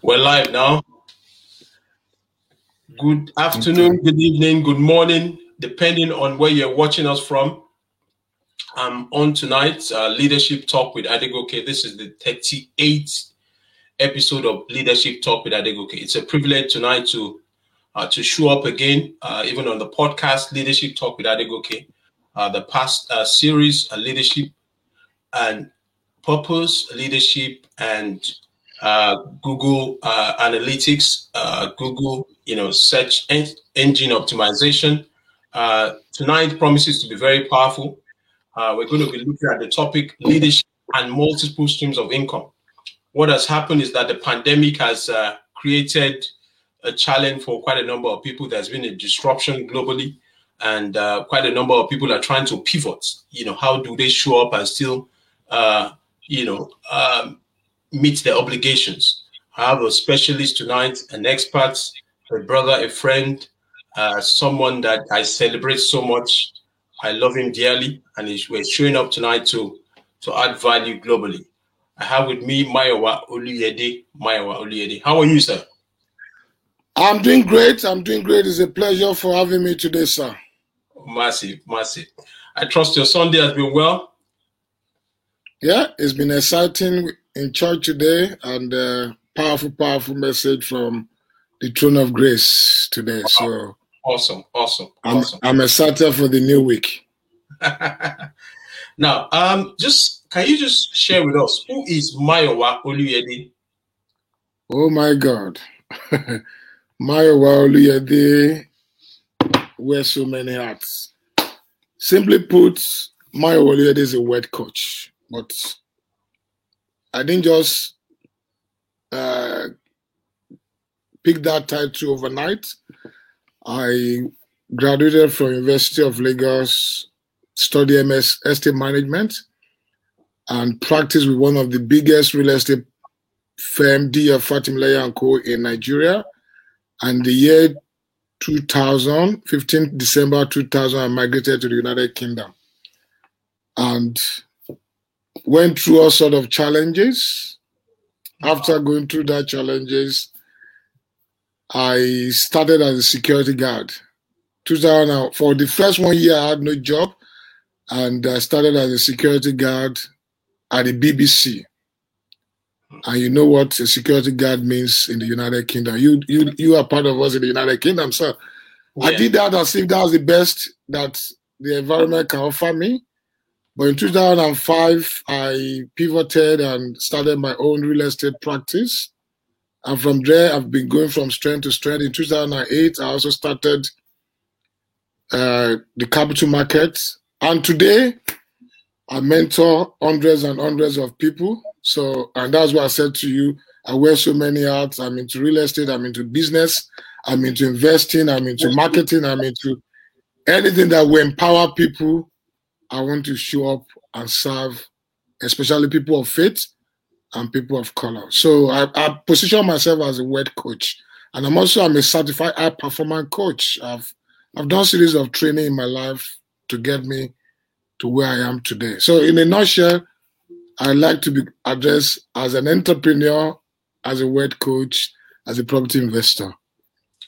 We're live now. Good afternoon, good evening, good morning, depending on where you're watching us from. I'm on tonight's uh, Leadership Talk with Adegoke. This is the 38th episode of Leadership Talk with Adegoke. It's a privilege tonight to uh, to show up again, uh, even on the podcast Leadership Talk with Adegoke. Uh, the past uh, series, uh, Leadership and Purpose, Leadership and uh, Google uh, Analytics, uh, Google, you know, search en- engine optimization. Uh, tonight promises to be very powerful. Uh, we're going to be looking at the topic leadership and multiple streams of income. What has happened is that the pandemic has uh, created a challenge for quite a number of people. There's been a disruption globally, and quite a number of people are trying to pivot. You know, how do they show up and still, you know, um, meet their obligations. I have a specialist tonight, an expert, a brother, a friend, uh, someone that I celebrate so much. I love him dearly, and we're showing up tonight to to add value globally. I have with me Mayowa Oluyede. Mayowa Oluyede. How are you, sir? I'm doing great. I'm doing great. It's a pleasure for having me today, sir. Massive, massive. I trust your Sunday has been well. Yeah, it's been exciting in church today and uh, powerful, powerful message from the throne of grace today. So awesome, awesome, I'm, awesome. I'm excited for the new week. now, um, just can you just share with us who is Mayowa Oluyede? Oh my God, Mayowa Oluyede wears so many hats. Simply put, Mayowa Oluyede is a word coach, but I didn't just uh, pick that title overnight. I graduated from University of Lagos, studied MS estate management, and practiced with one of the biggest real estate firm, DF Fatimilehin Co. in Nigeria. And the year 2000, 15 December 2000, I migrated to the United Kingdom. And went through all sort of challenges. After going through that challenges, I started as a security guard. 2000 for the first one year, I had no job, and I started as a security guard at the BBC. And you know what a security guard means in the United Kingdom. You you you are part of us in the United Kingdom, so yeah. I did that as if that was the best that the environment can offer me. But in 2005, I pivoted and started my own real estate practice. And from there, I've been going from strength to strength. In 2008, I also started uh, the capital market. And today, I mentor hundreds and hundreds of people. So, and that's why I said to you, I wear so many hats. I'm into real estate, I'm into business, I'm into investing, I'm into marketing, I'm into anything that will empower people I want to show up and serve, especially people of faith and people of color. So I, I position myself as a word coach, and I'm also I'm a certified high performance coach. I've I've done series of training in my life to get me to where I am today. So in a nutshell, I like to be addressed as an entrepreneur, as a word coach, as a property investor.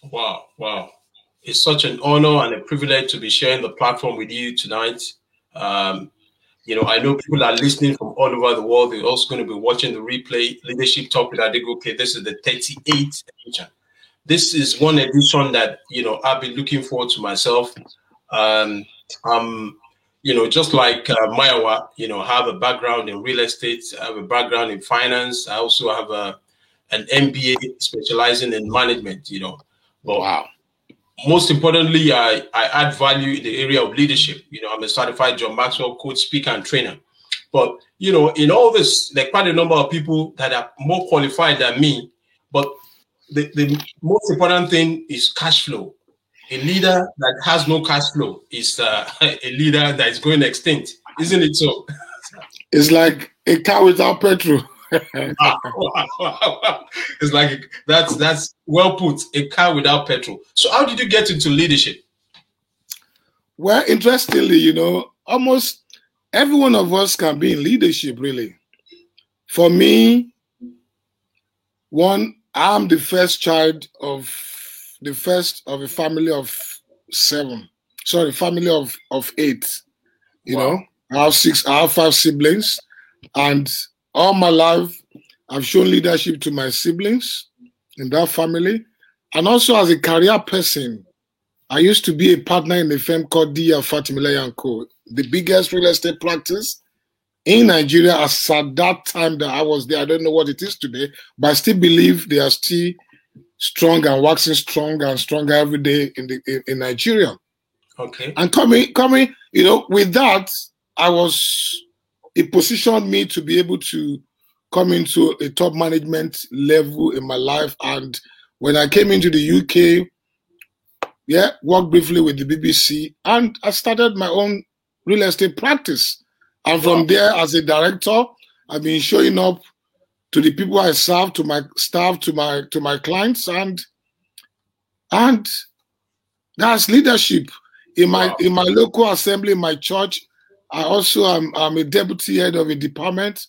Wow, wow. It's such an honor and a privilege to be sharing the platform with you tonight. Um, you know, I know people are listening from all over the world. They're also going to be watching the replay. Leadership Talk with Adegoke. This is the 38th edition. This is one edition that you know I've been looking forward to myself. Um, um, you know, just like uh, Mayowa, you know, have a background in real estate. I have a background in finance. I also have a an MBA specializing in management. You know, but wow most importantly, I, I add value in the area of leadership. You know, I'm a certified John Maxwell coach, speaker, and trainer. But you know, in all this, there are quite a number of people that are more qualified than me. But the, the most important thing is cash flow. A leader that has no cash flow is uh, a leader that is going extinct, isn't it so? It's like a car without petrol. it's like that's that's well put. A car without petrol. So how did you get into leadership? Well, interestingly, you know, almost every one of us can be in leadership. Really, for me, one I'm the first child of the first of a family of seven. Sorry, family of of eight. You know, I have six, I have five siblings, and all my life I've shown leadership to my siblings in that family, and also as a career person. I used to be a partner in a firm called Diya Fatimilehin Co., the biggest real estate practice in Nigeria as at that time that I was there. I don't know what it is today, but I still believe they are still strong and waxing stronger and stronger every day in the in, in Nigeria. Okay. And coming coming, you know, with that, I was it positioned me to be able to come into a top management level in my life. And when I came into the UK, yeah, worked briefly with the BBC, and I started my own real estate practice. And from there, as a director, I've been showing up to the people I serve, to my staff, to my to my clients, and and that's leadership. In my wow. in my local assembly, in my church, I also am I'm a deputy head of a department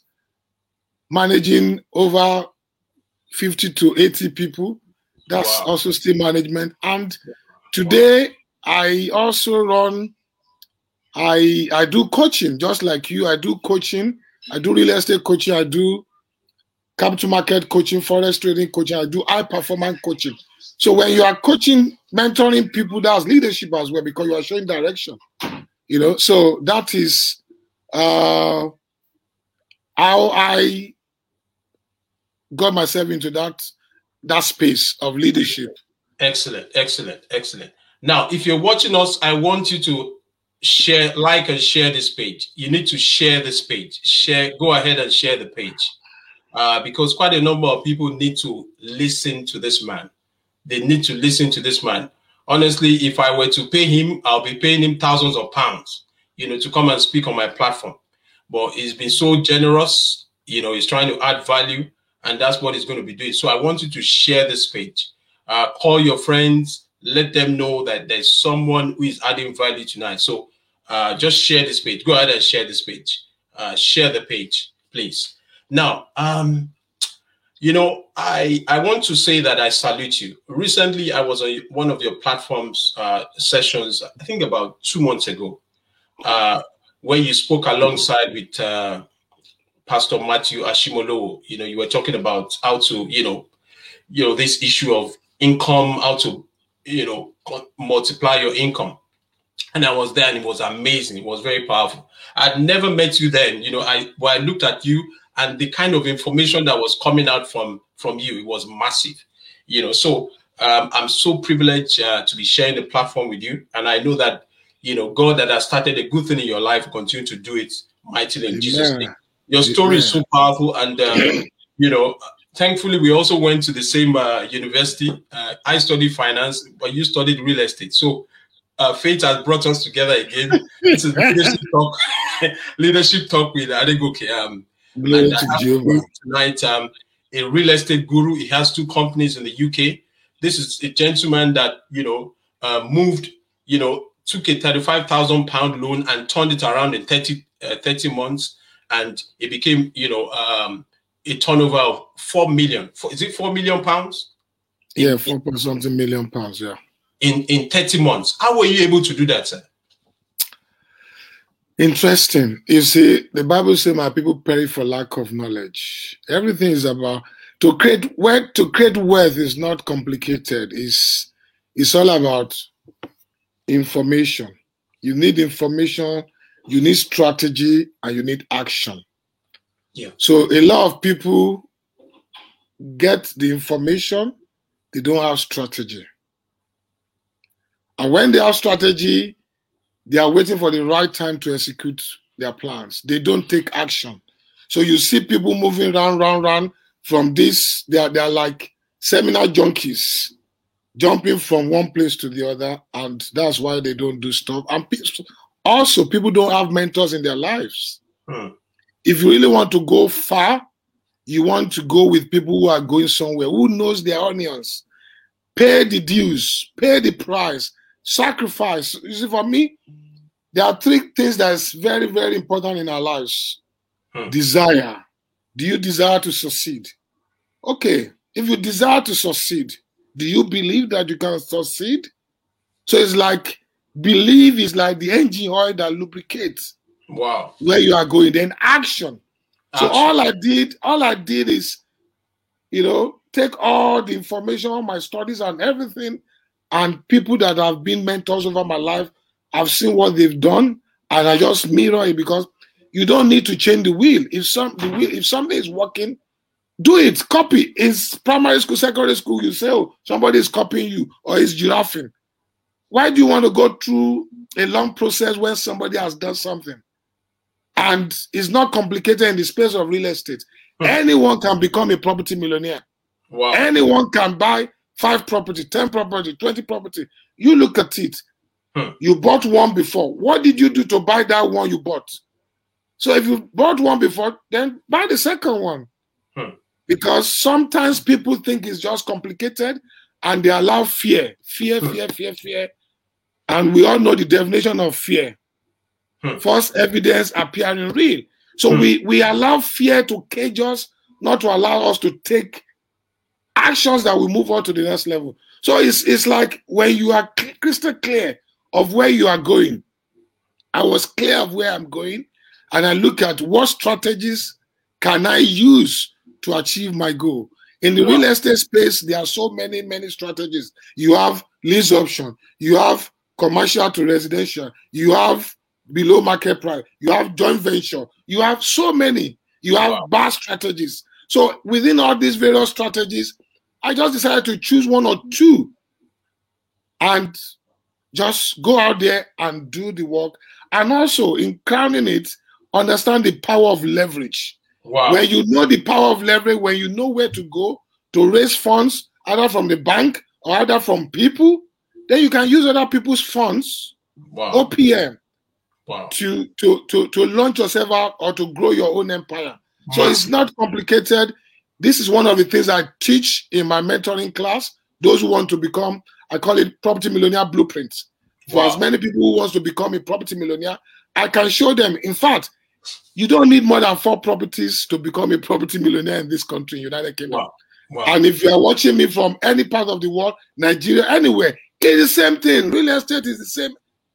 managing over 50 to 80 people. That's wow. also still management. And today I also run I I do coaching just like you. I do coaching. I do real estate coaching. I do capital market coaching, forex trading coaching. I do high performance coaching. So when you are coaching, mentoring people, that's leadership as well because you are showing direction. You know, so that is uh, how I got myself into that that space of leadership. Excellent, excellent, excellent. Now, if you're watching us, I want you to share, like and share this page. You need to share this page. Share, go ahead and share the page. Uh, because quite a number of people need to listen to this man. They need to listen to this man. Honestly, if I were to pay him, I'll be paying him thousands of pounds, you know, to come and speak on my platform. But he's been so generous, you know, he's trying to add value, and that's what he's going to be doing. So I want you to share this page. Uh, call your friends, let them know that there's someone who is adding value tonight. So uh, just share this page. Go ahead and share this page. Uh, share the page, please. Now, um, you know, I I want to say that I salute you. Recently, I was on one of your platforms uh, sessions. I think about two months ago, uh, where you spoke alongside with uh, Pastor Matthew Ashimolowo. You know, you were talking about how to, you know, you know, this issue of income, how to, you know, multiply your income and I was there, and it was amazing. It was very powerful. I'd never met you then. You know, I when I looked at you and the kind of information that was coming out from from you, it was massive. You know, so um, I'm so privileged uh, to be sharing the platform with you, and I know that you know God that has started a good thing in your life continue to do it mightily in Jesus' name. Your story Amen. is so powerful, and uh, you know, thankfully we also went to the same uh, university. Uh, I studied finance, but you studied real estate, so uh, fate has brought us together again. this is leadership talk, leadership talk with Adegoke. Um, and tonight, um, a real estate guru. He has two companies in the UK. This is a gentleman that you know uh, moved, you know, took a thirty-five thousand pound loan and turned it around in 30, uh, 30 months, and it became, you know, um, a turnover of four million. Is it four million pounds? Yeah, four point something million pounds. Yeah in, in 30 months. How were you able to do that, sir? Interesting. You see, the Bible says my people perish for lack of knowledge. Everything is about to create wealth. To create wealth is not complicated. It's it's all about information. You need information, you need strategy, and you need action. Yeah. So a lot of people get the information, they don't have strategy. And when they have strategy, they are waiting for the right time to execute their plans. They don't take action. So you see people moving around, round, round from this. They are, they are like seminar junkies, jumping from one place to the other, and that's why they don't do stuff. And also, people don't have mentors in their lives. Hmm. If you really want to go far, you want to go with people who are going somewhere, who knows their onions. Pay the dues, pay the price, sacrifice. You see, for me, there are three things that's very, very important in our lives. Hmm. Desire. Do you desire to succeed? Okay, if you desire to succeed, do you believe that you can succeed? So it's like believe is like the engine oil that lubricates Wow. where you are going. Then action. So Action. all I did, all I did is, you know, take all the information on my studies and everything, and people that have been mentors over my life, I've seen what they've done, and I just mirror it because you don't need to change the wheel. If some the wheel, if something is working, do it. Copy. It's primary school, secondary school. You say, oh, somebody is copying you or is giraffing. Why do you want to go through a long process when somebody has done something? And it's not complicated in the space of real estate. Hmm. Anyone can become a property millionaire. Wow. Anyone can buy five property, 10 property, 20 property. You look at it. Hmm. You bought one before. What did you do to buy that one you bought? So if you bought one before, then buy the second one. Hmm. Because sometimes people think it's just complicated and they allow fear, fear, Hmm. fear, fear, fear. And we all know the definition of fear. Hmm. False evidence appearing real. So we, we allow fear to cage us, not to allow us to take actions that will move on to the next level. So it's it's like when you are crystal clear of where you are going. I was clear of where I'm going, and I look at what strategies can I use to achieve my goal. In the real estate space, there are so many, many strategies. You have lease option, you have commercial to residential, you have below market price, you have joint venture, you have so many, you have Wow. bar strategies. So within all these various strategies, I just decided to choose one or two and just go out there and do the work. And also, in crowning it, understand the power of leverage. Wow. When you know the power of leverage, when you know where to go to raise funds, either from the bank or either from people, then you can use other people's funds, Wow. OPM, Wow. to to to to launch yourself out or to grow your own empire. So it's not complicated. This is one of the things I teach in my mentoring class. Those who want to become, I call it property millionaire blueprint. For Wow. as many people who wants to become a property millionaire, I can show them. In fact, you don't need more than four properties to become a property millionaire in this country, United Kingdom. Wow. Wow. And if you are watching me from any part of the world, Nigeria, anywhere, it's the same thing. Real estate is the same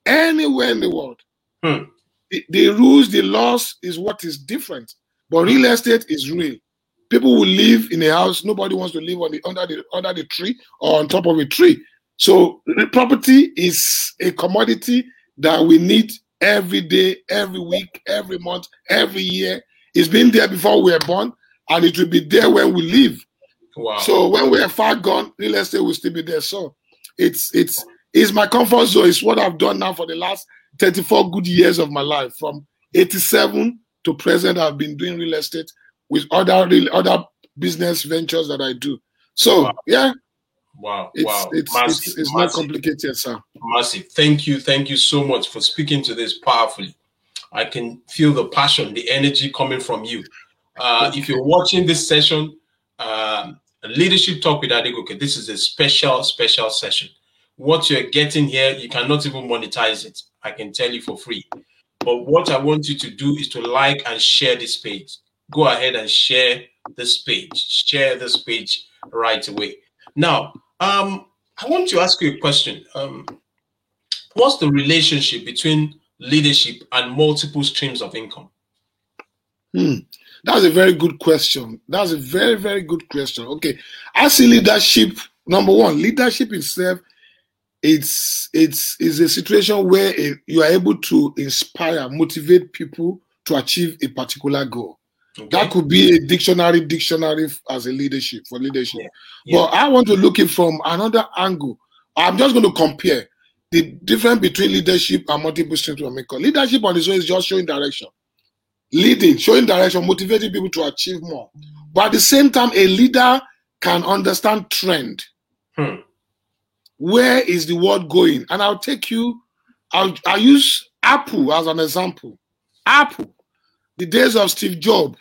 anywhere in the world. Hmm. The, the rules, the laws is what is different. But real estate is real. People will live in a house. Nobody wants to live on the under the under the tree or on top of a tree. So property is a commodity that we need every day, every week, every month, every year. It's been there before we were born, and it will be there when we leave. wow. So when we are far gone, real estate will still be there. So it's it's it's my comfort zone. It's what I've done now for the last 34 good years of my life. From 87 to present, I've been doing real estate with other real other business ventures that I do. So Wow. yeah, wow. it's wow. it's, massive. it's it's not complicated, sir. Massive. Thank you. Thank you so much for speaking to this powerfully. I can feel the passion, the energy coming from you. Uh, if you're watching this session, um, leadership talk with Adegoke, this is a special, special session. What you're getting here, you cannot even monetize it. I can tell you for free. But what I want you to do is to like and share this page. Go ahead and share this page. Share this page right away. Now, um, I want to ask you a question. Um, what's the relationship between leadership and multiple streams of income? Hmm. That's a very good question. That's a very, very good question. Okay. I see leadership, number one, leadership itself, it's it's is a situation where eh, you are able to inspire, motivate people to achieve a particular goal. Okay? That could be a dictionary, dictionary as a leadership for leadership. Yeah. But I want to look it from another angle. I'm just going to compare the difference between leadership and multiple streams of income. Leadership on its own is just showing direction, leading, showing direction, motivating people to achieve more. But at the same time, a leader can understand trend. Hmm. Where is the world going? And I'll take you. I'll, I'll use Apple as an example. Apple, the days of Steve Jobs,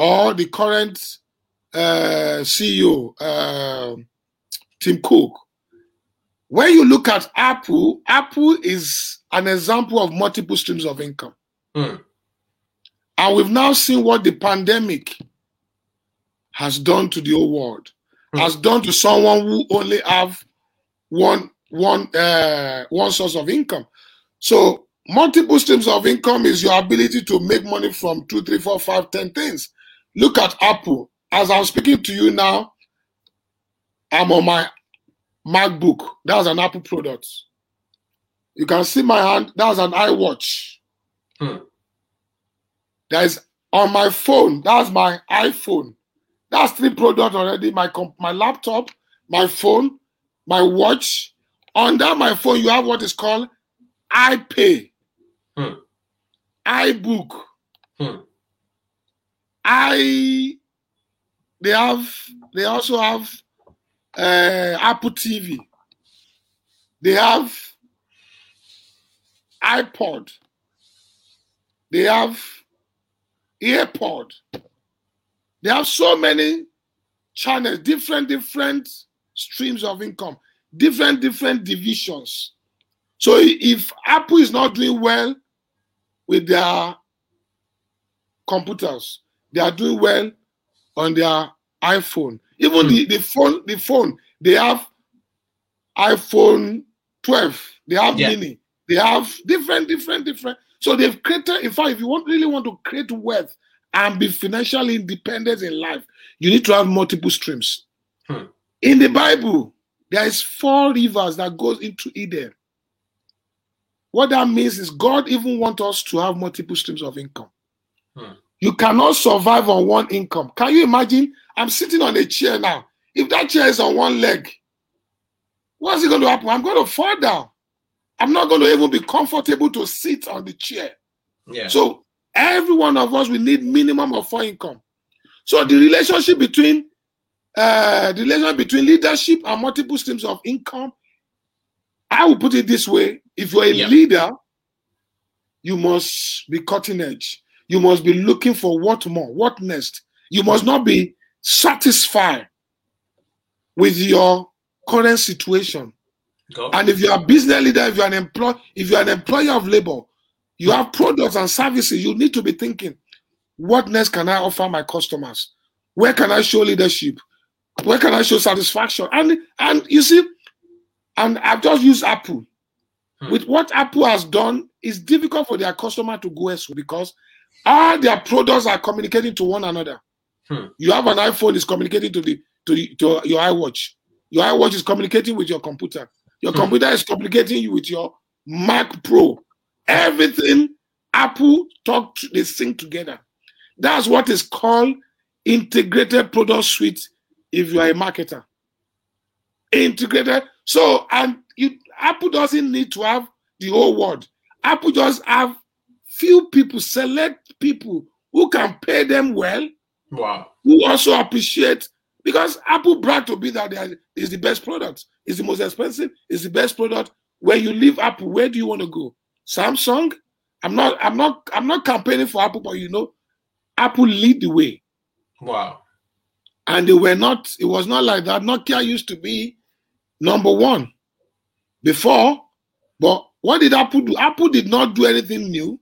or the current uh, CEO, uh, Tim Cook. When you look at Apple, Apple is an example of multiple streams of income. Hmm. And we've now seen what the pandemic has done to the whole world. has done to someone who only have one one uh, one source of income. So multiple streams of income is your ability to make money from two, three, four, five, ten things. Look at Apple. As I'm speaking to you now, I'm on my MacBook. That's an Apple product. You can see my hand. That's an iWatch. Hmm. There's on my phone. That's my iPhone. That's three products already. My comp- my laptop, my phone, my watch. Under my phone, you have what is called iPay, Hmm. iBook, Hmm. I. They have. They also have uh, Apple TV. They have iPod. They have AirPod. They have so many channels, different, different streams of income, different, different divisions. So if Apple is not doing well with their computers, they are doing well on their iPhone. Even the, the phone, the phone, they have iPhone 12, they have Yeah. mini, they have different, different, different. So they've created, in fact, if you want really want to create wealth and be financially independent in life, you need to have multiple streams. Hmm. In the Bible, there is four rivers that goes into Eden. What that means is God even wants us to have multiple streams of income. Hmm. You cannot survive on one income. Can you imagine? I'm sitting on a chair now. If that chair is on one leg, what's it going to happen? I'm going to fall down. I'm not going to even be comfortable to sit on the chair. Yeah. So every one of us will need minimum of four income. So the relationship between uh, the relationship between leadership and multiple streams of income, I will put it this way: if you're a Yeah. leader, you must be cutting edge. You must be looking for what more, what next. You must not be satisfied with your current situation. And if you're a business leader, if you're an employee, if you're an employer of labor, you have products and services, you need to be thinking, what next can I offer my customers? Where can I show leadership? Where can I show satisfaction? And and you see, and I've just used Apple. Hmm. With what Apple has done, it's difficult for their customer to go elsewhere because all their products are communicating to one another. Hmm. You have an iPhone, is communicating to the to, the, to your iWatch. Your iWatch is communicating with your computer. Your Hmm. computer is communicating you with your Mac Pro. Everything Apple talk, to, they sync together. That's what is called integrated product suite. If you are a marketer, integrated. So and you Apple doesn't need to have the whole world. Apple just have few people, select people who can pay them well, Wow. who also appreciate because Apple brag to be that they are- is the best product, is the most expensive, is the best product. When you leave Apple, where do you want to go? Samsung? I'm not, I'm not, I'm not campaigning for Apple, but you know, Apple lead the way. Wow. And they were not, it was not like that. Nokia used to be number one before, but what did Apple do? Apple did not do anything new.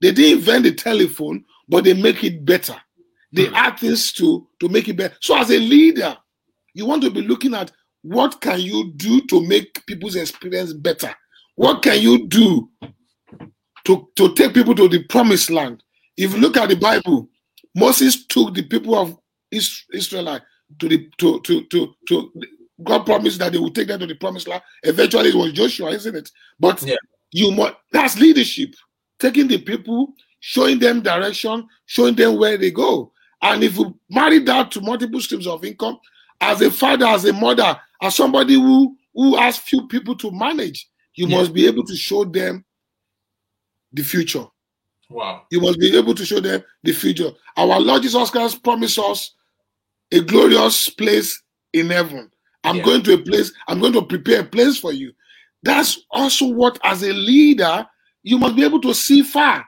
They didn't invent the telephone, but they make it better. They Hmm. add things to to make it better. So as a leader, you want to be looking at what can you do to make people's experience better. What can you do to, to take people to the promised land? If you look at the Bible, Moses took the people of Is- Israelite to the to to to to God promised that they would take them to the promised land. Eventually, it was Joshua, isn't it? But Yeah. you must that's leadership, taking the people, showing them direction, showing them where they go. And if you marry that to multiple streams of income, as a father, as a mother, as somebody who who has few people to manage, you Yeah. must be able to show them the future. Wow. You must be able to show them the future. Our Lord Jesus Christ promised us a glorious place in heaven. I'm Yeah. going to a place, I'm going to prepare a place for you. That's also what, as a leader, you must be able to see far.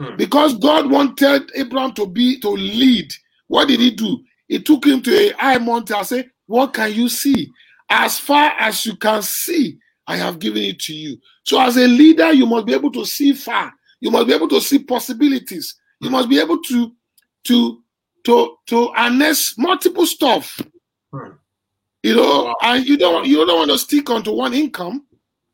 Hmm. Because God wanted Abraham to be to lead. What did he do? He took him to a high mountain and said, What can you see? As far as you can see, I have given it to you. So, as a leader, you must be able to see far. You must be able to see possibilities. You must be able to to to to harness multiple stuff Hmm. You know, and you don't you don't want to stick onto one income.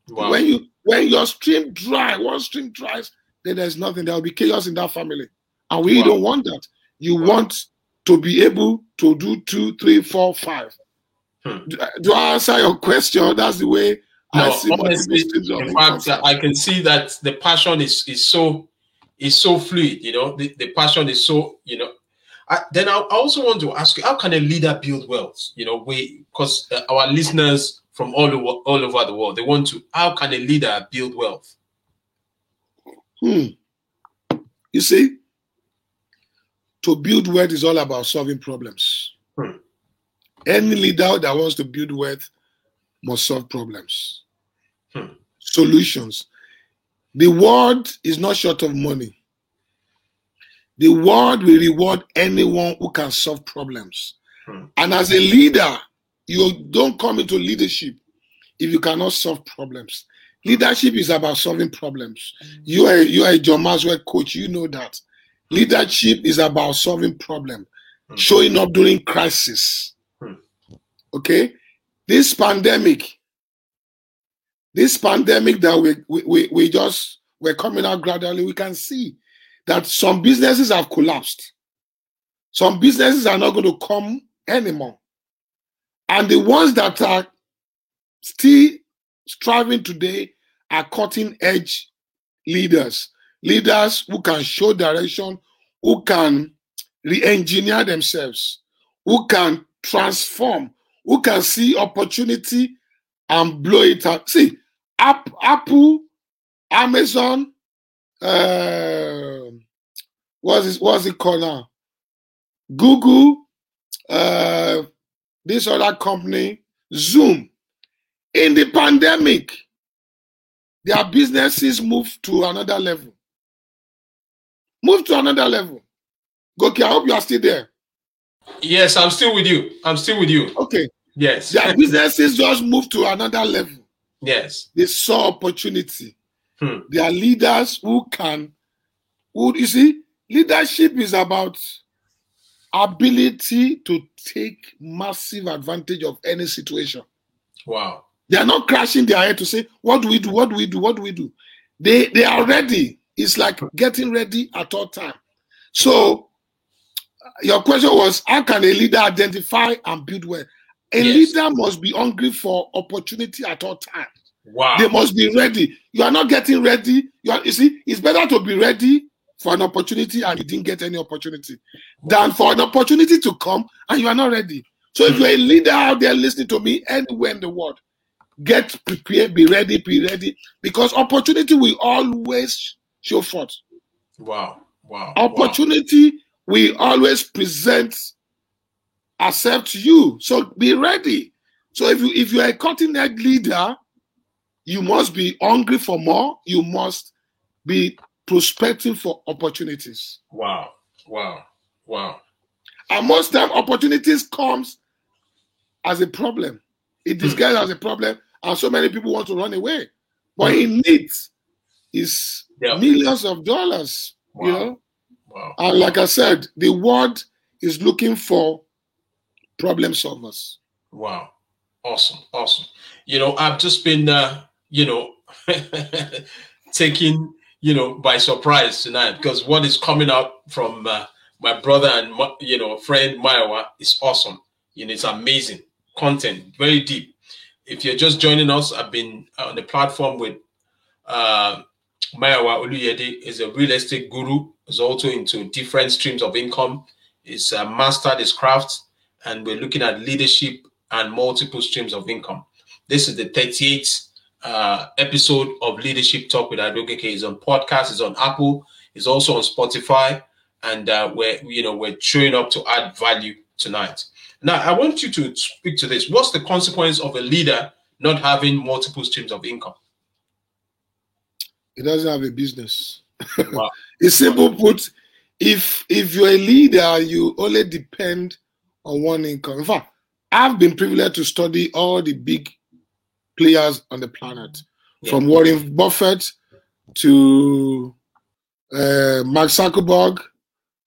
Wow. When you when your stream dry, one stream dries, then there's nothing. There will be chaos in that family, and we Wow. don't want that. You Wow. want to be able to do two, three, four, five. Hmm. Do, do I answer your question? That's the way I see honestly, in fact, I can see that the passion is is so is so fluid. You know, the, the passion is so you know. I, then I I also want to ask you, how can a leader build wealth? You know, we because uh, our listeners from all over all over the world they want to. How can a leader build wealth? Hmm. You see, to build wealth is all about solving problems. Hmm. Any leader that wants to build wealth must solve problems, Hmm. solutions. The world is not short of money. The world will reward anyone who can solve problems. Hmm. And as a leader, you don't come into leadership if you cannot solve problems. Leadership is about solving problems. You are you are a John Maxwell coach. You know that leadership is about solving problem, Hmm. showing up during crisis. Hmm. Okay, this pandemic, this pandemic that we, we we we just we're coming out gradually. We can see that some businesses have collapsed. Some businesses are not going to come anymore, and the ones that are still striving today are cutting edge leaders, leaders who can show direction, who can re engineer themselves, who can transform, who can see opportunity and blow it out. See, App, Apple, Amazon, uh, what's it, what's it called now? Google, uh, this other company, Zoom. In the pandemic, their businesses moved to another level. Move to another level. Goki, I hope you are still there. Yes, I'm still with you. I'm still with you. Okay. Yes. Their businesses just moved to another level. yes. They saw opportunity. Hmm. They are leaders who can, who you see, leadership is about ability to take massive advantage of any situation. Wow. They are not crashing their head to say, What do we do? What do we do? What do we do? They they are ready. It's like getting ready at all time. So uh, your question was how can a leader identify and build well? A Yes. leader must be hungry for opportunity at all times. Wow. They must be ready. You are not getting ready. You, are, you see, it's better to be ready for an opportunity and you didn't get any opportunity than for an opportunity to come and you are not ready. So if hmm. you're a leader out there listening to me anywhere in the world, get prepared, be ready, be ready, because opportunity will always show forth. Wow. Wow. Opportunity will always present herself to you. So be ready. So if you if you are a cutting edge leader, you must be hungry for more. You must be prospecting for opportunities. Wow. Wow. Wow. And most time opportunities comes as a problem. It disguises as a problem, and so many people want to run away. But Hmm. in it is Yeah. millions of dollars. You Wow. know, Wow. and like I said, the world is looking for problem solvers. Wow. Awesome. Awesome. You know, I've just been, uh, you know, taken, you know, by surprise tonight because what is coming out from uh, my brother and, my, you know, friend Mayowa is awesome. You know, it's amazing content, very deep. If you're just joining us, I've been on the platform with uh, Mayowa Oluyede is a real estate guru. Is also into different streams of income. Is uh, mastered his craft, and we're looking at leadership and multiple streams of income. This is the 38th uh, episode of Leadership Talk with Adegoke. It's on podcast. It's on Apple. It's also on Spotify, and uh, we're you know we're showing up to add value tonight. Now, I want you to speak to this. What's the consequence of a leader not having multiple streams of income? He doesn't have a business. Wow. it's simple put. If if you're a leader, you only depend on one income. In fact, I've been privileged to study all the big players on the planet, Yeah. from Warren Buffett to uh, Mark Zuckerberg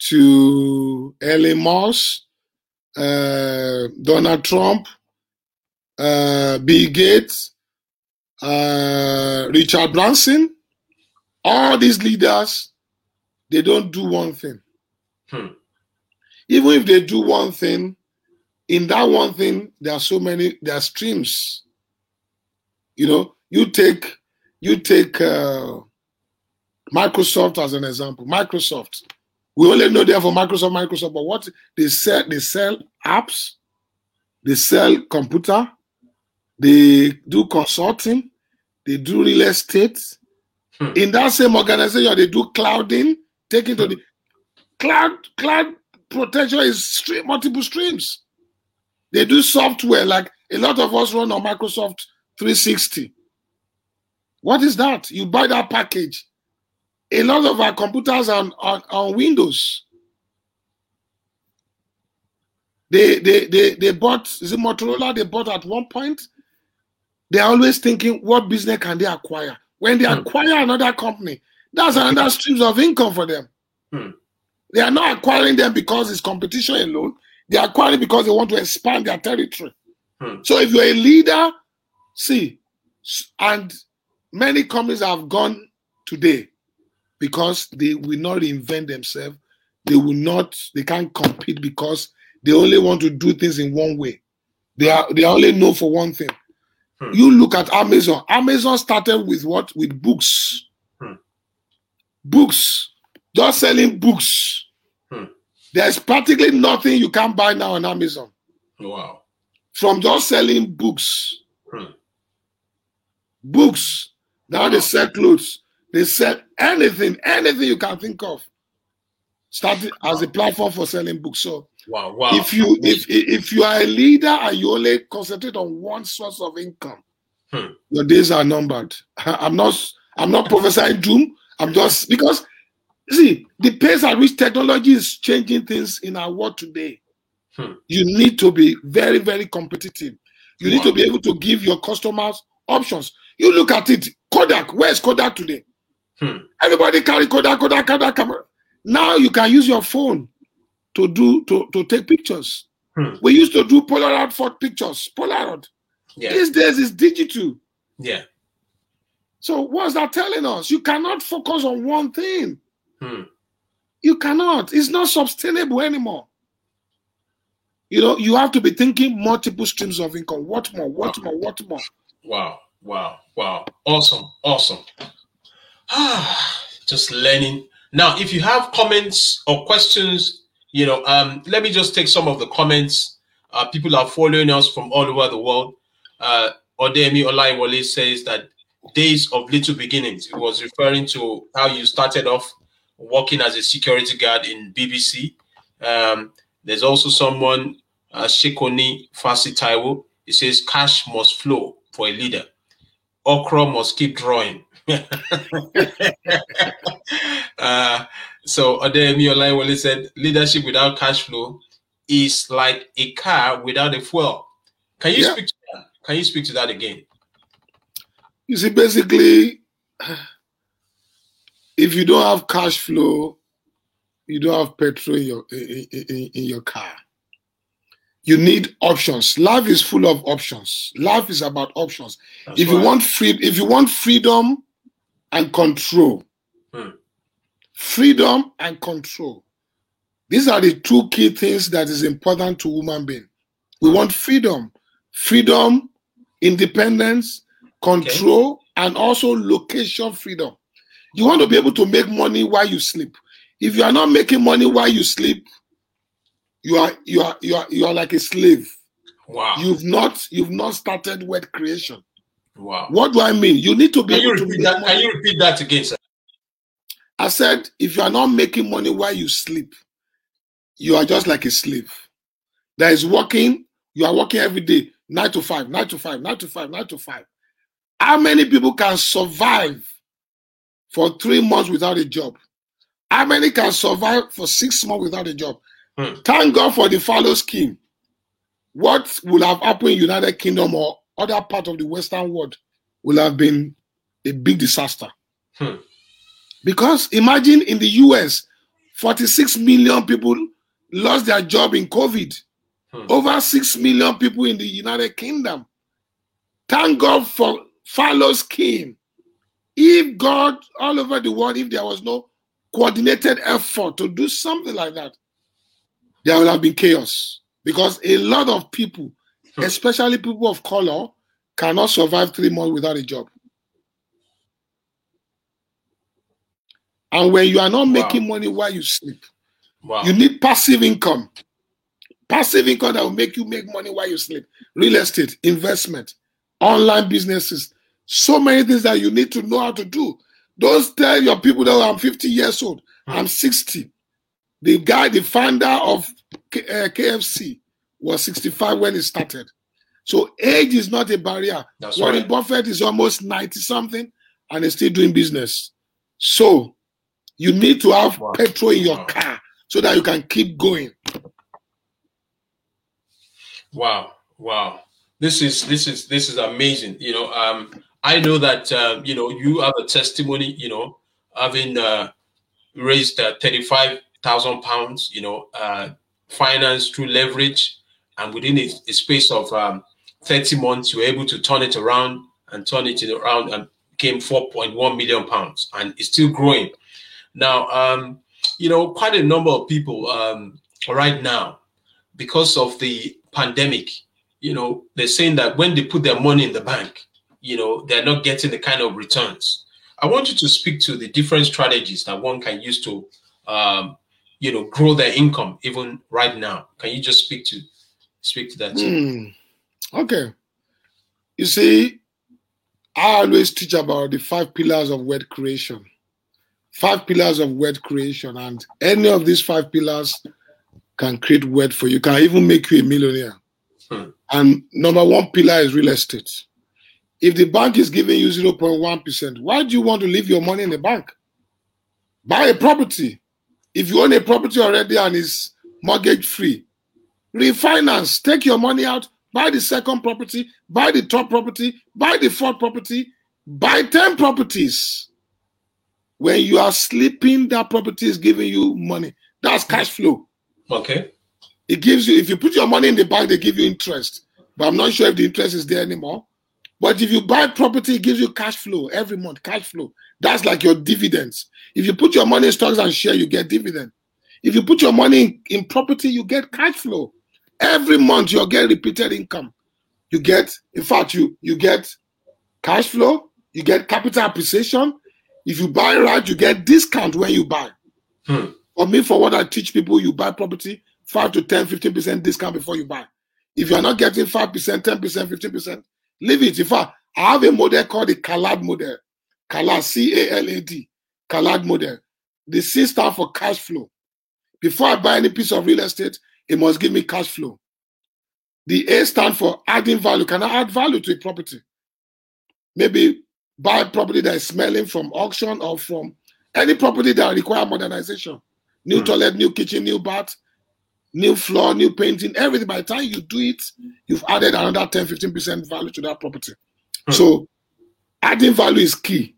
to Elon Musk, uh, Donald Trump, uh, Bill Gates, uh, Richard Branson, all these leaders, they don't do one thing. Hmm. Even if they do one thing, in that one thing, there are so many, there are streams. You know, you take you take uh, Microsoft as an example. Microsoft, we only know them for Microsoft, Microsoft, but what they sell, they sell apps, they sell computer, they do consulting, they do real estate. Hmm. In that same organization, they do clouding, taking to the cloud, cloud protection is stream, multiple streams. They do software like a lot of us run on Microsoft 360. What is that? You buy that package. A lot of our computers are on, on, on Windows. They, they they they bought is it Motorola they bought at one point. They're always thinking what business can they acquire? When they Hmm. acquire another company, that's another streams of income for them. Hmm. They are not acquiring them because it's competition alone. They are acquiring because they want to expand their territory. Hmm. So if you're a leader, see, and many companies have gone today because they will not reinvent themselves. They will not, they can't compete because they only want to do things in one way. They are they only know for one thing. Hmm. You look at Amazon. Amazon started with what? With books. Hmm. Books. Just selling books. Hmm. There's practically nothing you can buy now on Amazon Wow. from just selling books. Books. Now they Wow. sell clothes. They sell anything, anything you can think of. Started as a platform for selling books. So Wow. Wow. if you if if you are a leader and you only concentrate on one source of income, Hmm. your days are numbered. I'm not I'm not prophesying doom. I'm just because see the pace at which technology is changing things in our world today. Hmm. You need to be very very competitive. You need to be able to give your customers options. You look at it. Kodak, where's Kodak today? Hmm. Everybody carry Kodak, Kodak, Kodak camera. Now you can use your phone to do to, to take pictures. Hmm. We used to do Polaroid for pictures. Polaroid. Yeah. These days it's digital. Yeah. So what's that telling us? You cannot focus on one thing. Hmm. You cannot. It's not sustainable anymore. You know, you have to be thinking multiple streams of income. What more? What more? What more? Wow. Wow. Wow. Awesome. Awesome. Ah, just learning. Now, if you have comments or questions, you know, um, let me just take some of the comments. Uh, people are following us from all over the world. Uh, Odemi Olaiwale says that days of little beginnings. It was referring to how you started off working as a security guard in BBC. Um, there's also someone, uh, Shekoni Fasi Taiwo. It says cash must flow for a leader. Okra must keep drawing. uh, so Odemi Olaiwale said, leadership without cash flow is like a car without a fuel. Can you Yeah. speak to that? Can you speak to that again? You see, basically, if you don't have cash flow, you don't have petrol in your in, in, in your car. You need options. Life is full of options. Life is about options. That's if you right. want free, if you want freedom and control, Hmm. freedom and control. These are the two key things that is important to human being. We want freedom, freedom, independence, control, and also location freedom. You want to be able to make money while you sleep. If you are not making money while you sleep, you are you are you are you are like a slave. wow. You've not you've not started word creation. wow. What do I mean? You need to be Can you repeat that? money. Can you repeat that again, sir? I said, if you are not making money while you sleep, you are just like a slave. That is working, you are working every day, nine to five, nine to five, nine to five, nine to five. How many people can survive for three months without a job? How many can survive for six months without a job? Hmm. Thank God for the furlough scheme. What will have happened in United Kingdom or other part of the Western world will have been a big disaster. Hmm. Because imagine in the US, 46 million people lost their job in COVID. Hmm. Over 6 million people in the United Kingdom. Thank God for Furlough's scheme. If God, all over the world, if there was no coordinated effort to do something like that, there would have been chaos. Because a lot of people, hmm. especially people of color, cannot survive three months without a job. And when you are not wow. making money while you sleep, wow. you need passive income. Passive income that will make you make money while you sleep. Real estate, investment, online businesses, so many things that you need to know how to do. Don't tell your people that I'm 50 years old, hmm. I'm 60. The guy, the founder of KFC, was 65 when he started. So age is not a barrier. That's Warren right. Buffett is almost 90 something and is still doing business. So you need to have wow. petrol in your wow. car so that you can keep going. Wow, wow. This is this is this is amazing. You know, um, I know that uh, you know you have a testimony. You know, having uh, raised uh, thirty-five thousand pounds. You know, uh, finance through leverage, and within a, a space of um, thirty months, you were able to turn it around and turn it around and point one million pounds, and it's still growing. Now, um, you know, quite a number of people um, right now, because of the pandemic, you know, they're saying that when they put their money in the bank, you know, they're not getting the kind of returns. I want you to speak to the different strategies that one can use to, um, you know, grow their income even right now. Can you just speak to speak to that? Mm. Okay. You see, I always teach about the five pillars of wealth creation five pillars of wealth creation, and any of these five pillars can create wealth for you, can even make you a millionaire. Hmm. And number one pillar is real estate. If the bank is giving you 0.1%, why do you want to leave your money in the bank? Buy a property. If you own a property already and is mortgage free, refinance, take your money out, buy the second property, buy the third property, buy the fourth property, buy 10 properties. When you are sleeping, that property is giving you money. That's cash flow. Okay. It gives you, if you put your money in the bank, they give you interest. But I'm not sure if the interest is there anymore. But if you buy property, it gives you cash flow every month, cash flow. That's like your dividends. If you put your money in stocks and share, you get dividend. If you put your money in, in property, you get cash flow. Every month you get repeated income. You get, in fact, you you get cash flow, you get capital appreciation, if you buy right, you get discount when you buy. Hmm. For me, for what I teach people, you buy property, 5 to 10, 15% discount before you buy. If you're not getting 5%, 10%, 15%, leave it. In fact, I have a model called the CALAD model. CALAD, C-A-L-A-D, CALAD model. The C stands for cash flow. Before I buy any piece of real estate, it must give me cash flow. The A stands for adding value. Can I add value to a property? Maybe buy property that is smelling from auction or from any property that require modernization. New mm. toilet, new kitchen, new bath, new floor, new painting, everything. By the time you do it, you've added another 10, 15% value to that property. Mm. So adding value is key.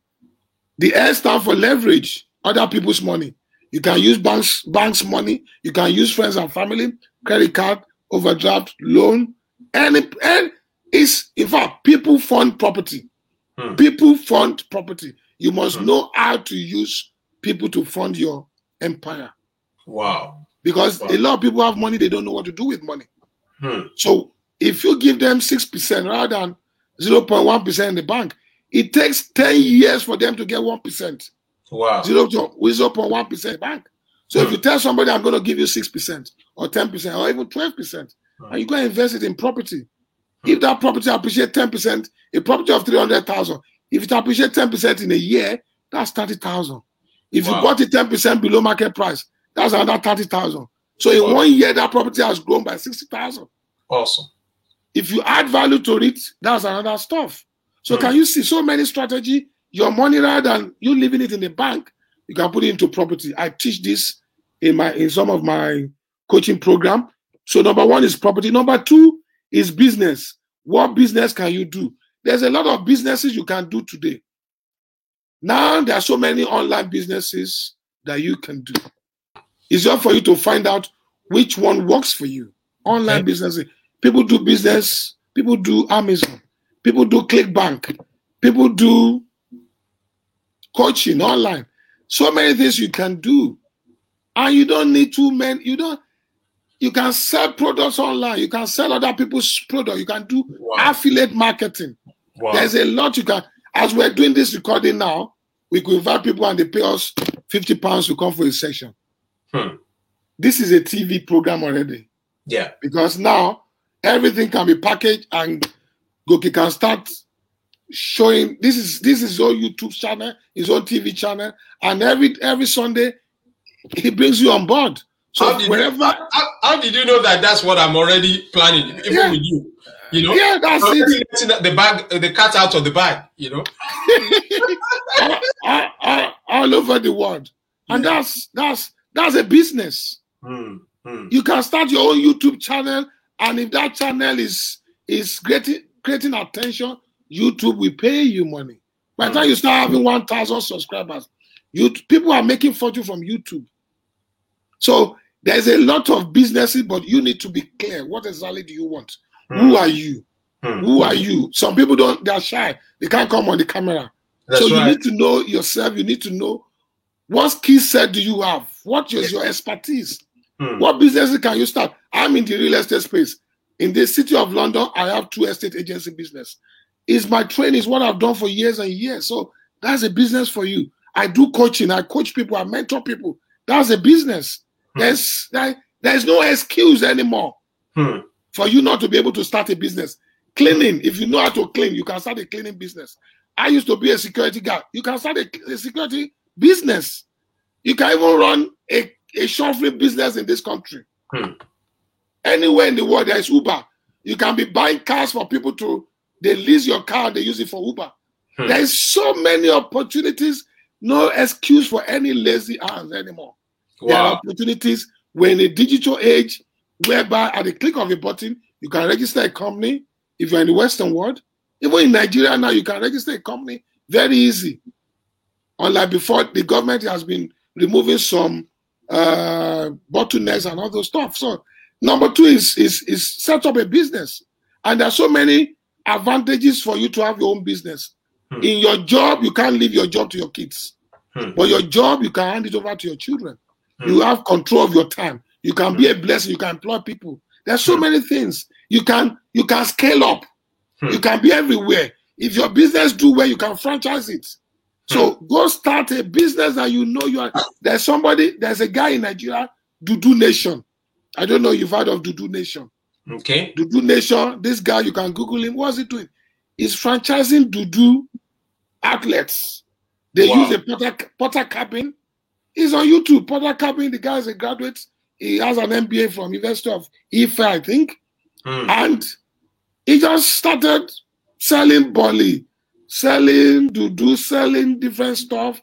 The S stand for leverage other people's money. You can use banks, banks' money, you can use friends and family, credit card, overdraft, loan, any and it's in fact people fund property. Hmm. People fund property. You must hmm. know how to use people to fund your empire. Wow. Because wow. a lot of people have money, they don't know what to do with money. Hmm. So if you give them 6% rather than 0.1% in the bank, it takes 10 years for them to get 1%. Wow. 0 to 0.1% bank. So if hmm. you tell somebody I'm going to give you 6% or 10% or even 12%, hmm. and you go invest it in property, hmm. if that property appreciates 10%, a property of 300,000, if it appreciate 10% in a year, that's 30,000. If wow. you bought it 10% below market price, that's another 30,000. So in one year, that property has grown by 60,000. Awesome. If you add value to it, that's another stuff. So can you see so many strategy? Your money rather than you leaving it in the bank, you can put it into property. I teach this in my in some of my coaching program. So number one is property. Number two is business. What business can you do? There's a lot of businesses you can do today. Now there are so many online businesses that you can do. It's just for you to find out which one works for you. Online Okay. business. People do business. People do Amazon. People do ClickBank. People do coaching online. So many things you can do. And you don't need two men. You don't. You can sell products online. You can sell other people's product. You can do Wow. affiliate marketing. Wow. There's a lot you can. As we're doing this recording now, we could invite people and they pay us 50 pounds to come for a session. Hmm. This is a TV program already yeah. because now everything can be packaged and Goke can start showing this is this is his own YouTube channel, his own TV channel, and every every Sunday he brings you on board. How So did, wherever, how, how did you know that that's what I'm already planning, even Yeah. with you? You know, yeah, that's it. the bag, the cat out of the bag. You know, all, all- all- all over the world, and Yeah. that's that's that's a business. Hmm. you can start your own YouTube channel, and if that channel is is creating creating attention, YouTube will pay you money. By the time you start having one thousand subscribers, you people are making fortune from YouTube. So there's a lot of businesses, but you need to be clear. What exactly do you want? Who are you? Hmm. Who are you? Some people don't. They are shy. They can't come on the camera. That's so you right. need to know yourself. You need to know what skill set do you have. What is your expertise? Hmm. What businesses can you start? I'm in the real estate space. In the city of London, I have two estate agency business. It's my training, it's what I've done for years and years. So that's a business for you. I do coaching, I coach people, I mentor people. That's a business. Hmm. There's there- there's no excuse anymore Hmm. for you not to be able to start a business. Cleaning, if you know how to clean, you can start a cleaning business. I used to be a security guard. You can start a, a security business. You can even run a, a shuffling business in this country. Hmm. Anywhere in the world, there is Uber. You can be buying cars for people to, they lease your car they use it for Uber. Hmm. There is so many opportunities, no excuse for any lazy hands anymore. There are opportunities. We're in a digital age whereby at the click of a button, you can register a company if you're in the Western world. Even in Nigeria now, you can register a company very easy. Unlike before, the government has been removing some uh, bottlenecks and all those stuff. So number two is, is is set up a business. And there are so many advantages for you to have your own business. Hmm. In your job, you can't leave your job to your kids. Hmm. But your job, you can hand it over to your children. Hmm. You have control of your time. You can be a blessing. You can employ people. There's so Hmm. many things. You can you can scale up. Hmm. You can be everywhere. If your business do well, you can franchise it. So Hmm. go start a business that you know you are. There's somebody. There's a guy in Nigeria, Dudu Nation. I don't know if you've heard of Dudu Nation. Okay. Dudu Nation. This guy, you can Google him. What's he doing? He's franchising Dudu outlets. They Wow. use a Potter, Portakabin. He's on YouTube. Portakabin. The guy is a graduate. He has an MBA from University of Ife, I think. Hmm. And he just started selling bolly, selling Dudu, selling different stuff,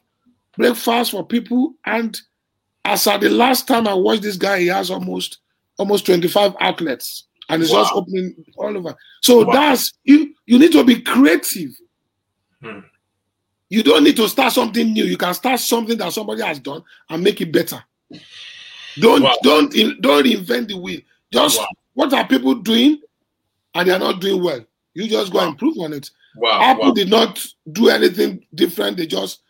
breakfast for people. And as at the last time I watched this guy, he has almost almost 25 outlets. And it's just opening all over. So Wow. that's you you need to be creative. Hmm. You don't need to start something new. You can start something that somebody has done and make it better. Don't Wow. don't don't invent the wheel. Just Wow. what are people doing and they are not doing well. You just go and improve on it. Wow. Apple wow. did not do anything different. They just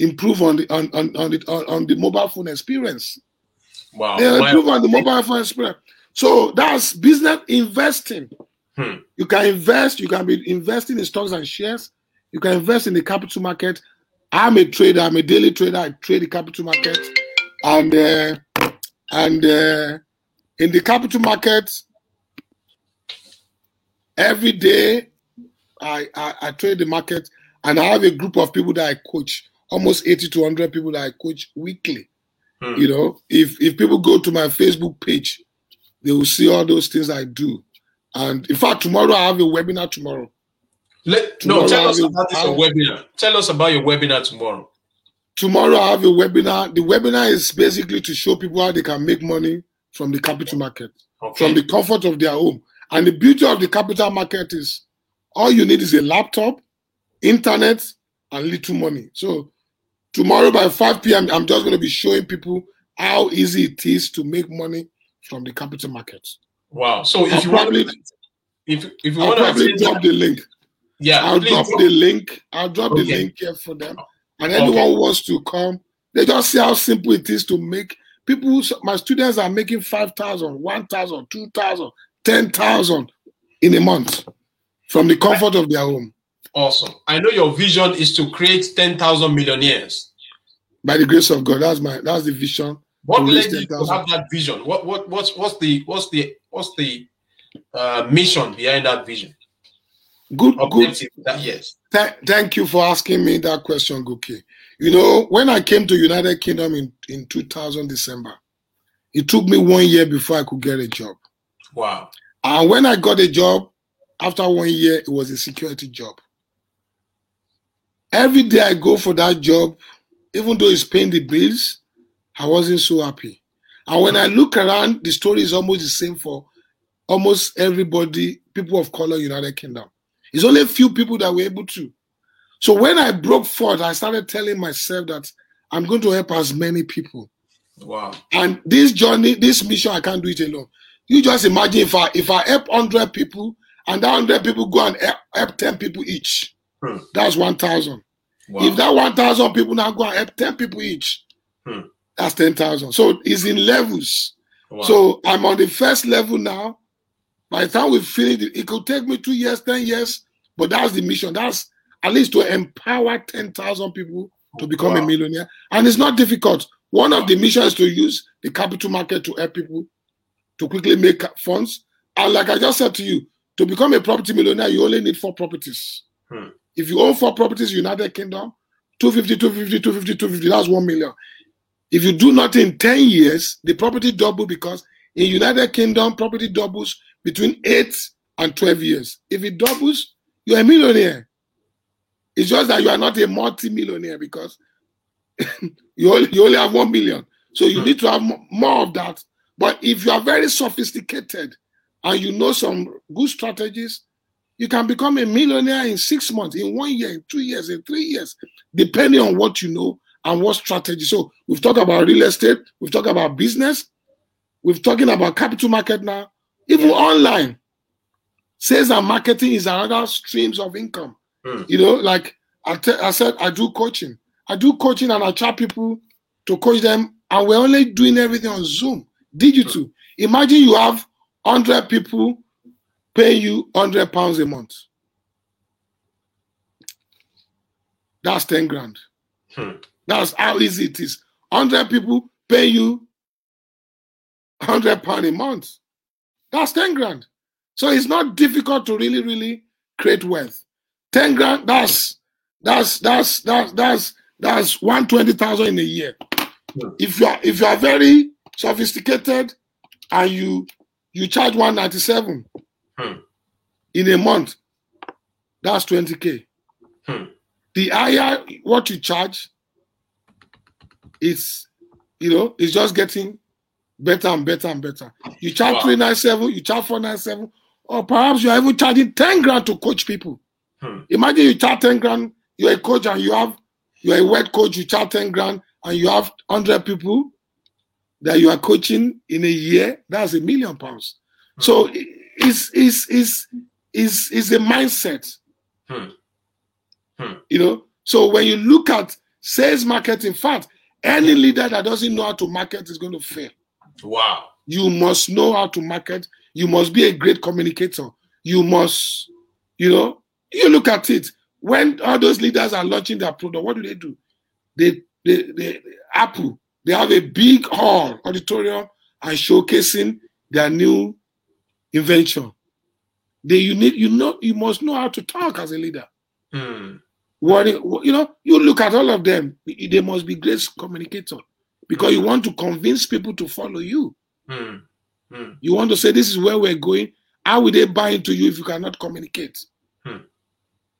improve on the on on, on, the, on, on the mobile phone experience. Wow. They improve on the mobile phone experience. So that's business investing. Hmm. You can invest. You can be investing in stocks and shares. You can invest in the capital market. I'm a trader. I'm a daily trader. I trade the capital market, and uh, and uh, in the capital market, every day I, I I trade the market, and I have a group of people that I coach. Almost 80 to 100 people that I coach weekly. Hmm. You know, if if people go to my Facebook page, they will see all those things I do. And in fact, tomorrow I have a webinar tomorrow. Let, Tomorrow no, tell us will- about this webinar. Tell us about your webinar tomorrow. Tomorrow I have a webinar. The webinar is basically to show people how they can make money from the capital market, Okay. from the comfort of their home. And the beauty of the capital market is all you need is a laptop, internet, and little money. So tomorrow by 5 p.m., I'm just going to be showing people how easy it is to make money from the capital market. Wow. So if I'll you want probably, if if you I'll want probably attend drop that- the link. yeah, I'll drop drop- the link. I'll drop the link here for them. And Okay. anyone who wants to come, they just see how simple it is to make. People, my students are making 5,000, 1,000, 2,000, 10,000 in a month from the comfort of their home Awesome. I know your vision is to create 10,000 millionaires. by the grace of God. That's my that's the vision. What led you to have that vision? What what what's what's the what's the what's the uh, mission behind that vision? Good, good. That yes. Th- thank you for asking me that question, Goke. You know, when I came to United Kingdom in, in 2000 December, it took me one year before I could get a job. Wow. And when I got a job, after one year, it was a security job. Every day I go for that job, even though it's paying the bills, I wasn't so happy. And when I look around, the story is almost the same for almost everybody, people of color, United Kingdom. It's only a few people that were able to. So when I broke forth, I started telling myself that I'm going to help as many people. Wow. And this journey, this mission, I can't do it alone. You just imagine if I if I help hundred people and that hundred people go and help, help ten people each, Hmm. that's one thousand. Wow. If that one thousand people now go and help ten people each, Hmm. that's ten thousand. So it's in levels. wow. So I'm on the first level now. By the time we finish, it, it could take me two years, ten years, but that's the mission. That's at least to empower ten thousand people to become Wow. a millionaire, and it's not difficult. One of the missions is to use the capital market to help people to quickly make funds. And like I just said to you, to become a property millionaire, you only need four properties. Hmm. If you own four properties, United Kingdom, 250, 250, 250, 250, that's one million. If you do nothing in 10 years, the property double because in United Kingdom, property doubles between 8 and 12 years. If it doubles, you're a millionaire. It's just that you are not a multi-millionaire because you only, you only have 1 million. So you need to have more of that. But if you are very sophisticated and you know some good strategies, you can become a millionaire in six months, in one year, in two years, in three years, depending on what you know and what strategy. So we've talked about real estate, we've talked about business, we've talking about capital market now, even online. Sales and marketing is another streams of income. Hmm. You know, like I, te- I said, I do coaching. I do coaching and I chat people to coach them, and we're only doing everything on Zoom, digital. Imagine you have 100 people paying you 100 pounds a month. That's 10 grand. Hmm. That's how easy it is. 100 people pay you 100 pounds a month. That's 10 grand. So it's not difficult to really, really create wealth. 10 grand, that's that's that's that's that's that's 120,000 in a year. Hmm. If you are if you are very sophisticated and you you charge 197 Hmm. in a month, that's 20k. Hmm. The higher what you charge, it's you know, it's just getting better and better and better. You charge Wow. 397, you charge 497, or perhaps you are even charging 10 grand to coach people. Hmm. Imagine you charge 10 grand, you're a coach and you have you're a wet coach, you charge 10 grand, and you have 100 people that you are coaching in a year, that's a million pounds. Hmm. So is is is it's it's a mindset. Hmm. Hmm. You know, so when you look at sales marketing, in fact, any leader that doesn't know how to market is going to fail. Wow. You must know how to market. You must be a great communicator. You must, you know, you look at it. When all those leaders are launching their product, what do they do? They, they, they Apple, they have a big hall, auditorium, and showcasing their new invention. They, you need, you know, you must know how to talk as a leader. Hmm. What you know, you look at all of them. They must be great communicator because you want to convince people to follow you. Hmm. Hmm. You want to say this is where we're going. How will they buy into you if you cannot communicate? Hmm.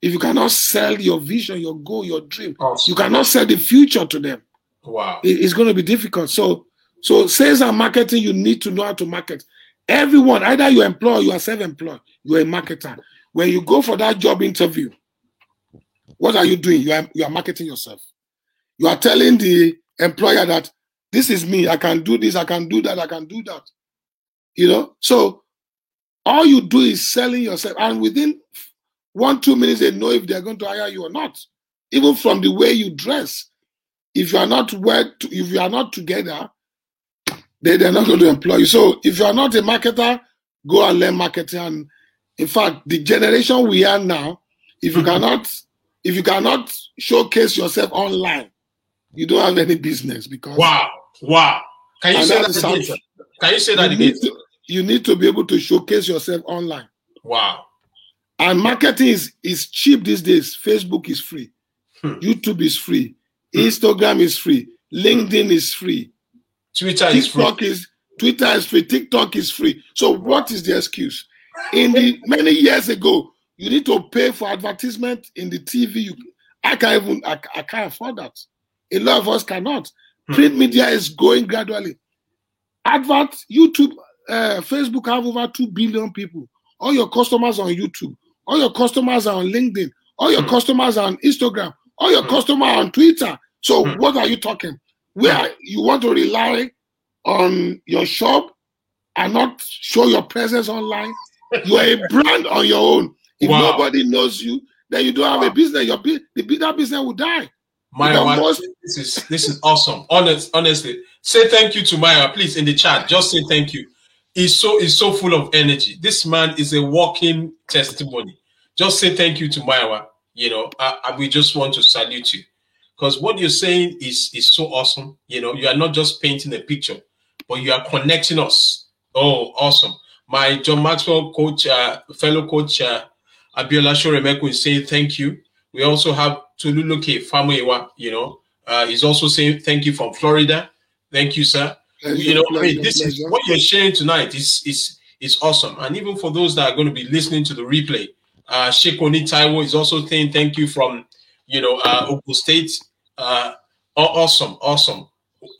If you cannot sell your vision, your goal, your dream, Awesome. you cannot sell the future to them. Wow. It- It's going to be difficult. So, so sales and marketing, you need to know how to market. Everyone, either you employ, you are self-employed, you are a marketer. When you go for that job interview, what are you doing? You are you are marketing yourself. You are telling the employer that this is me. I can do this. I can do that. I can do that. You know. So All you do is selling yourself, and within one two minutes they know if they're going to hire you or not. Even from the way you dress, if you are not well, if you are not together, they they're not going to employ you. So if you are not a marketer, go and learn marketing. And in fact, the generation we are now, if you mm-hmm. cannot, if you cannot showcase yourself online, you don't have any business because wow, wow. Can you say that again? Can you say that you again? Need to, you need to be able to showcase yourself online. Wow. And marketing is, is cheap these days. Facebook is free. Hmm. YouTube is free. Hmm. Instagram is free. LinkedIn is free. Twitter TikTok is free. Is, Twitter is free. TikTok is free. So what is the excuse? In the many years ago, you need to pay for advertisement in the TV. You, I can't even I, I can't afford that. A lot of us cannot. Hmm. Print media is going gradually. Advert, YouTube, uh, Facebook have over two billion people. All your customers on YouTube. All your customers are on LinkedIn. All your hmm. customers are on Instagram. All your hmm. customers are on Twitter. So hmm. what are you talking? Where you want to rely on your shop and not show your presence online? You are a brand on your own. If wow. nobody knows you, then you don't have wow. a business. Your the that business will die. Maya, most... this is this is awesome. Honest, honestly, say thank you to Maya, please in the chat. Just say thank you He's so he's so full of energy. This man is a walking testimony. Just say thank you to Maya. You know, I, I, we just want to salute you because what you're saying is is so awesome. You know, you are not just painting a picture, but you are connecting us. Oh, awesome! My John Maxwell coach, uh, fellow coach uh, Abiola Shoremeko is saying thank you. We also have Tululuke Famuewa. You know, uh, he's also saying thank you from Florida. Thank you, sir. Pleasure, you know, pleasure, I mean, this pleasure. is what you're sharing tonight is is is awesome. And even for those that are going to be listening to the replay, uh Shekoni Taiwo is also saying thank you from you know uh Ogun State. Uh awesome, awesome,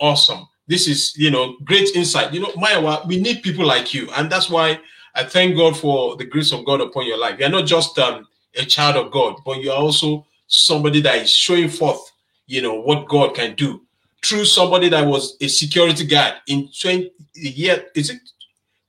awesome. This is you know great insight. You know, Maya, we need people like you, and that's why I thank God for the grace of God upon your life. You're not just um, a child of God, but you're also somebody that is showing forth, you know, what God can do through somebody that was a security guard in 20 year is it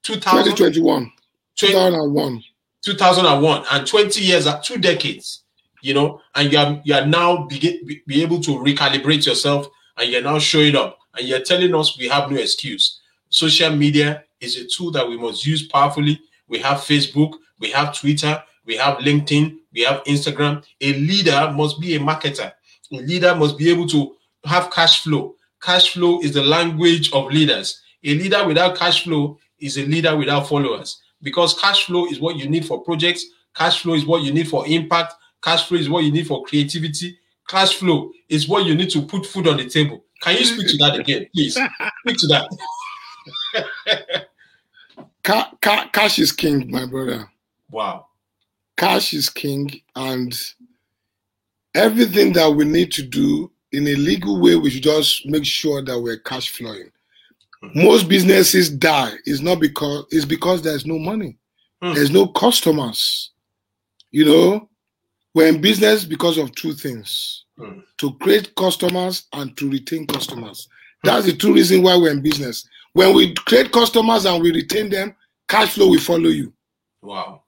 2000 2021 2001 2001 and 20 years at two decades you know and you are you are now be, be able to recalibrate yourself and you're now showing up and you're telling us we have no excuse social media is a tool that we must use powerfully we have facebook we have twitter we have linkedin we have instagram a leader must be a marketer a leader must be able to have cash flow. Cash flow is the language of leaders. A leader without cash flow is a leader without followers because cash flow is what you need for projects. Cash flow is what you need for impact. Cash flow is what you need for creativity. Cash flow is what you need to put food on the table. Can you speak to that again, please? Speak to that. Ca- ca- cash is king, my brother. Wow. Cash is king, and everything that we need to do in a legal way, we should just make sure that we're cash flowing. Mm-hmm. Most businesses die. It's not because it's because there's no money. Mm. There's no customers. You know, we're in business because of two things: mm. to create customers and to retain customers. That's the two reasons why we're in business. When we create customers and we retain them, cash flow will follow you. Wow.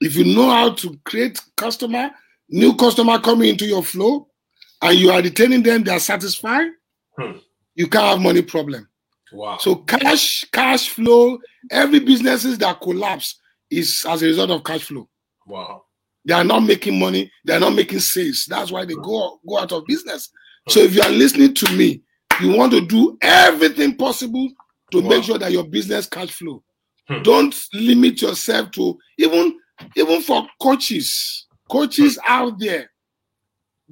If you know how to create customer, new customer coming into your flow, and you are retaining them, they are satisfied, hmm. you can't have money problem. Wow. So cash, cash flow, every businesses that collapse is as a result of cash flow. Wow. They are not making money, they are not making sales. That's why they hmm. go, go out of business. Hmm. So if you are listening to me, you want to do everything possible to wow. make sure that your business cash flow. Hmm. Don't limit yourself to even even for coaches, coaches hmm. out there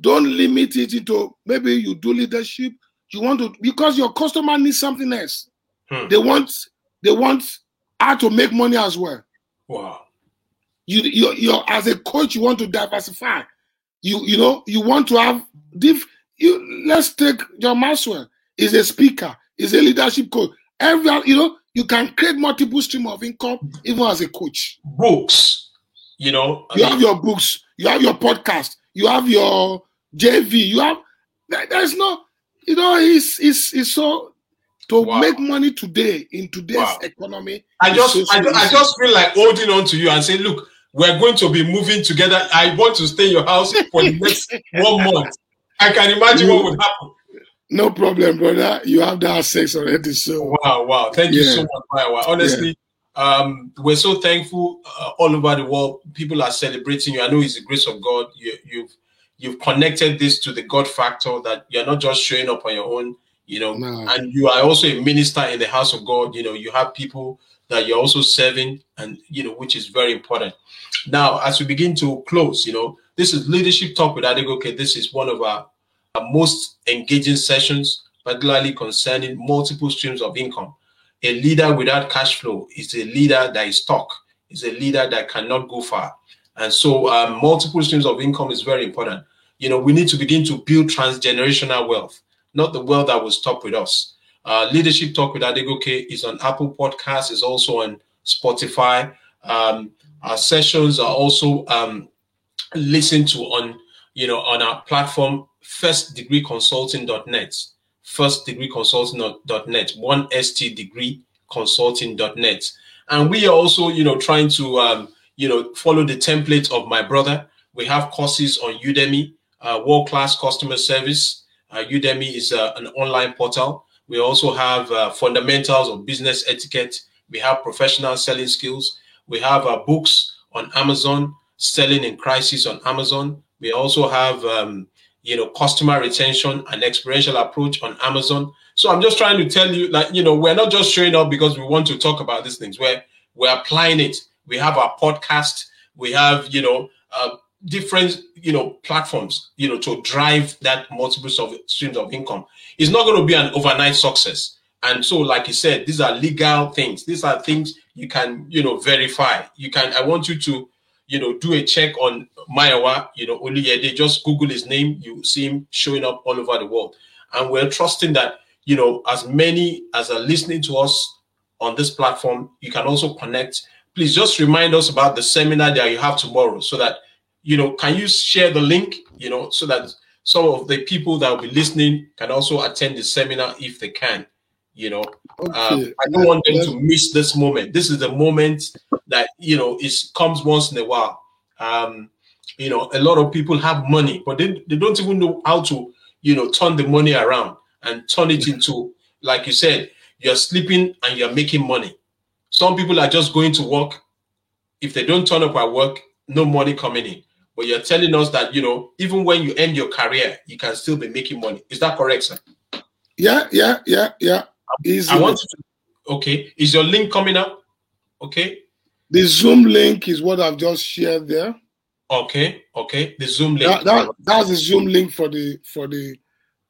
don't limit it into maybe you do leadership. You want to because your customer needs something else. Hmm. They want they want how to make money as well. Wow. You you you as a coach, you want to diversify. You you know you want to have diff. You let's take John Maxwell. Is a speaker. Is a leadership coach. Every you know you can create multiple stream of income even as a coach. Books. You know. You have your books. You have your podcast you have your JV, you have there's no, you know, it's it's it's so to Wow. make money today in today's Wow. economy. I just, so, I, I just feel like holding on to you and saying, look, we're going to be moving together. I want to stay in your house for the next one month. I can imagine what would happen. no problem, brother. You have that access already. So Wow, wow. Thank you so much, Mayowa. Honestly, um, we're so thankful uh, all over the world. People are celebrating you. I know it's the grace of God. You, you've you've connected this to the God factor that you're not just showing up on your own, you know, No. and you are also a minister in the house of God. You know, you have people that you're also serving, and you know, which is very important. Now, as we begin to close, you know, this is leadership talk with Adegoke. This is one of our, our most engaging sessions, particularly concerning multiple streams of income. A leader without cash flow is a leader that is stuck, is a leader that cannot go far. And so, um, multiple streams of income is very important. You know, we need to begin to build transgenerational wealth, not the wealth that will stop with us. Uh, Leadership Talk with Adegoke is on Apple Podcasts, is also on Spotify. Um, our sessions are also um, listened to on, you know, on our platform, firstdegreeconsulting.net, firstdegreeconsulting.net, one st degree consulting.net. And we are also, you know, trying to, um, you know, follow the template of my brother. We have courses on Udemy, uh, world-class customer service. Uh, Udemy is uh, an online portal. We also have uh, fundamentals of business etiquette. We have professional selling skills. We have uh, books on Amazon, selling in crisis on Amazon. We also have, um, you know, customer retention and experiential approach on Amazon. So I'm just trying to tell you, like, you know, we're not just showing up because we want to talk about these things. We're we're applying it. We have our podcast. We have, you know, uh, different, you know, platforms, you know, to drive that multiple of streams of income. It's not going to be an overnight success. And so, like you said, these are legal things. These are things you can, you know, verify. You can. I want you to, you know, do a check on Mayowa, you know, Oluyede. Just Google his name. You see him showing up all over the world. And we're trusting that, you know, as many as are listening to us on this platform, you can also connect. Please just remind us about the seminar that you have tomorrow so that, you know, can you share the link, you know, so that some of the people that will be listening can also attend the seminar if they can, you know. Um. I don't want them to miss this moment. This is the moment that you know it comes once in a while. Um, you know, a lot of people have money, but they, they don't even know how to, you know, turn the money around and turn it into, like you said, you're sleeping and you're making money. Some people are just going to work. If they don't turn up at work, no money coming in. But you're telling us that you know, even when you end your career, you can still be making money. Is that correct, sir? Yeah, yeah, yeah, yeah. I want to. Okay, is your link coming up? Okay, the Zoom link is what I've just shared there. okay, okay. The Zoom link. That, that, that's the Zoom link for the for the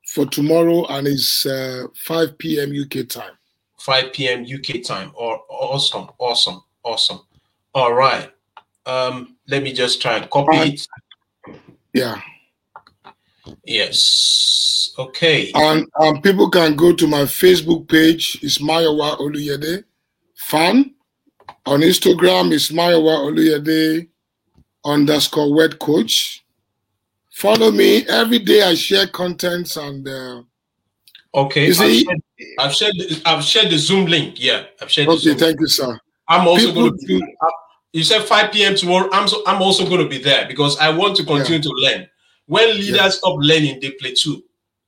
for tomorrow, and it's uh, 5 p.m. UK time. 5 p.m. UK time. Or awesome, awesome, awesome. All right. Um, let me just try and copy Right. it. Yeah, Yes. Okay. and um, people can go to my Facebook page. It's Mayowa Oluyede fan. On Instagram, it's Mayowa Oluyede underscore word coach. Follow me every day. I share contents and uh, Okay. I've see- shared, I've shared. the- I've shared the Zoom link. Yeah, I've shared. Okay. Thank you, sir. I'm also People going to. Do- you said 5 p.m. tomorrow. I'm so, I'm also going to be there because I want to continue to learn. When leaders Yeah. stop learning, they play too,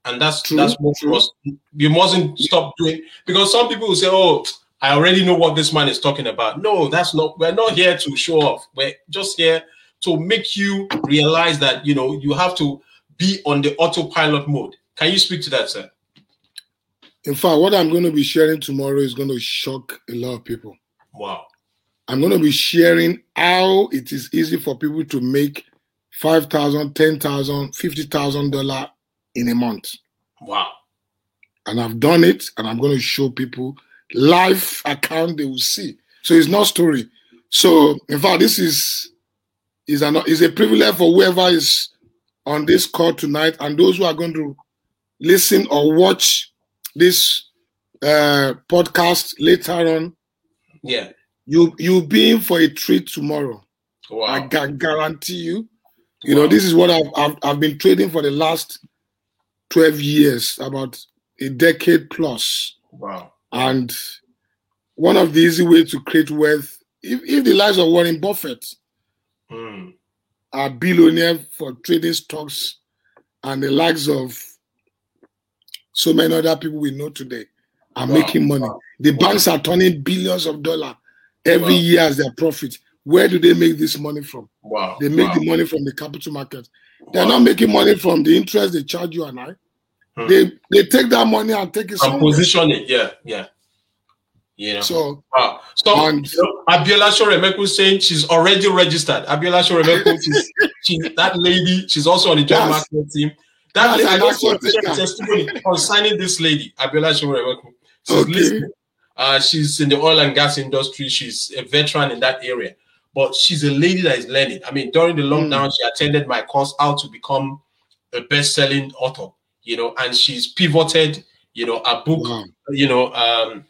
and that's True, that's what true. us. You mustn't stop doing because some people will say, "Oh, I already know what this man is talking about." No, that's not. We're not here to show off. We're just here to make you realize that you know you have to be on the autopilot mode. Can you speak to that, sir? In fact, what I'm going to be sharing tomorrow is going to shock a lot of people. Wow. I'm going to be sharing how it is easy for people to make five thousand, ten thousand, fifty thousand dollar in a month, Wow. and I've done it, and I'm going to show people live account they will see. So it's not story. So in fact, this is is an is a privilege for whoever is on this call tonight, and those who are going to listen or watch this uh, podcast later on. Yeah. You you'll be in for a treat tomorrow. Wow. I can guarantee you. You know, this is what I've, I've I've been trading for the last twelve years, about a decade plus. Wow. And one of the easy ways to create wealth, if, if the lives of Warren Buffett Mm. are billionaire for trading stocks and the likes of so many other people we know today are Wow. making money. The Wow. banks are turning billions of dollars every Wow. year as their profit. Where do they make this money from? Wow. They make wow. the money from the capital market. They're not making money from the interest they charge you and I. Hmm. They they take that money and take it and position it. Yeah, yeah. You know. So wow. So and- you know, Abiola Shoremeku saying she's already registered. Abiola Shoremeku, she's, she's that lady. She's also on the job market team. That that's lady, I an just want to action share a taker. testimony concerning this lady, Abiola Shoremeku. She's Okay. listening. Uh, she's in the oil and gas industry. She's a veteran in that area, but she's a lady that is learning. I mean, during the Hmm. lockdown, she attended my course, How to Become a Best-Selling Author. You know, and she's pivoted. You know, a book wow. you know, um,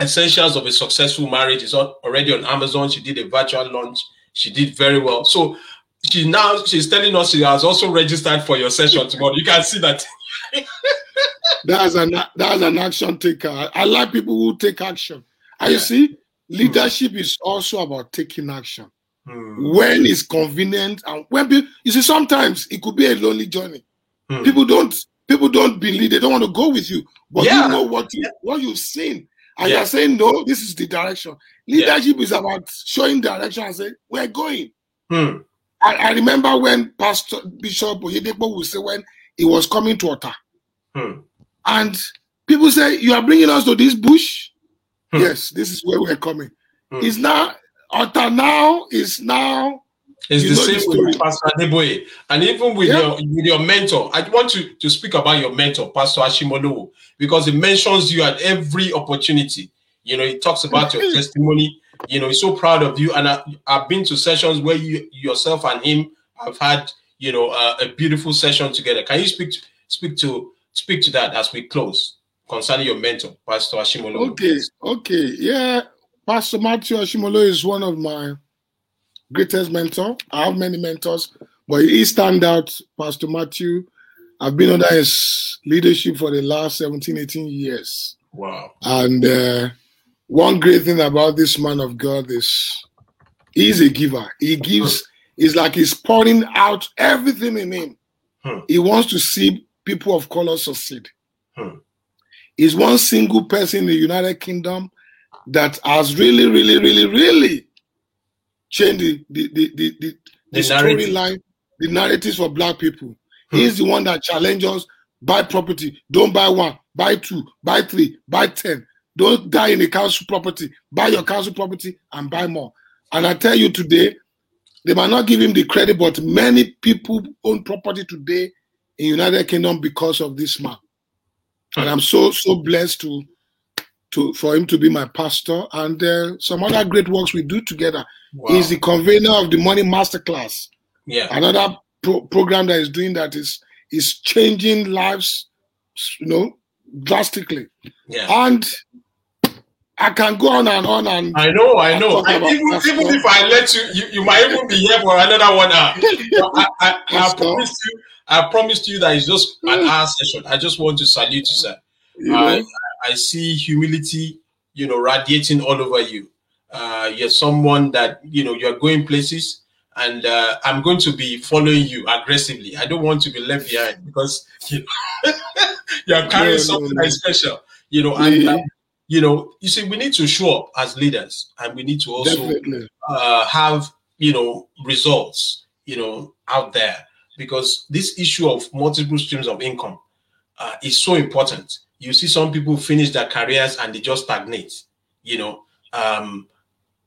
Essentials of a Successful Marriage is already on Amazon. She did a virtual launch. She did very well. So she now she's telling us she has also registered for your session tomorrow. You can see that. That's an that's an action taker. I, like people who take action. And you see, leadership is also about taking action Hmm, when it's convenient and when people, you see sometimes it could be a lonely journey. hmm. People don't people don't believe they don't want to go with you, but Yeah. you know what you what you've seen, and Yeah. you're saying no, this is the direction. Leadership is about showing direction and say we're going. Hmm, I, I remember when Pastor Bishop Oyedepo would say when he was coming to Ota, hmm. and people say you are bringing us to this bush. Hmm. Yes, this is where we're coming. Hmm. It's now Ota now is now It's the know the same with Pastor Adeboye. And even with Yeah. your with your mentor, I want to, to speak about your mentor, Pastor Ashimolowo, because he mentions you at every opportunity. You know, he talks about your testimony. You know, he's so proud of you. And I, I've been to sessions where you yourself and him have had, you know, uh, a beautiful session together. Can you speak to, speak to speak to that as we close concerning your mentor, Pastor Ashimolowo? okay, okay, yeah. Pastor Matthew Ashimolowo is one of my greatest mentor. I have many mentors, but he stand out. Pastor Matthew, I've been under his leadership for the last 17, 18 years. Wow. And uh, one great thing about this man of God is he's a giver. He gives, it's like he's pouring out everything in him. Hmm. He wants to see people of color succeed. Hmm. He's one single person in the United Kingdom that has really, really, really, really changed the, the, the, the, the, the The narrative. storyline, the narratives for black people. Hmm. He's the one that challenges buy property, don't buy one, buy two, buy three, buy ten. Don't die in a council property. Buy your council property and buy more. And I tell you today, they might not give him the credit, but many people own property today in United Kingdom because of this man. And I'm so so blessed to to for him to be my pastor and uh, some other great works we do together. Wow. He's the convener of the Money Masterclass yeah. another pro- program that is doing that is is changing lives you know drastically Yeah. and i can go on and on and I know, I know. I, even, even if I let you, you, you might even be here for another one hour. I, I, I Pastor. promised you, I promised you that it's just an hour session. I just want to salute you, sir. you I, know I see humility, you know, radiating all over you. Uh, you're someone that you know you're going places, and uh, I'm going to be following you aggressively. I don't want to be left behind because you know, you're carrying no, something no. that is special. You know, and Yeah. uh, you know, you see, we need to show up as leaders, and we need to also uh, have you know results you know out there because this issue of multiple streams of income uh, is so important. You see some people finish their careers and they just stagnate you know. Um,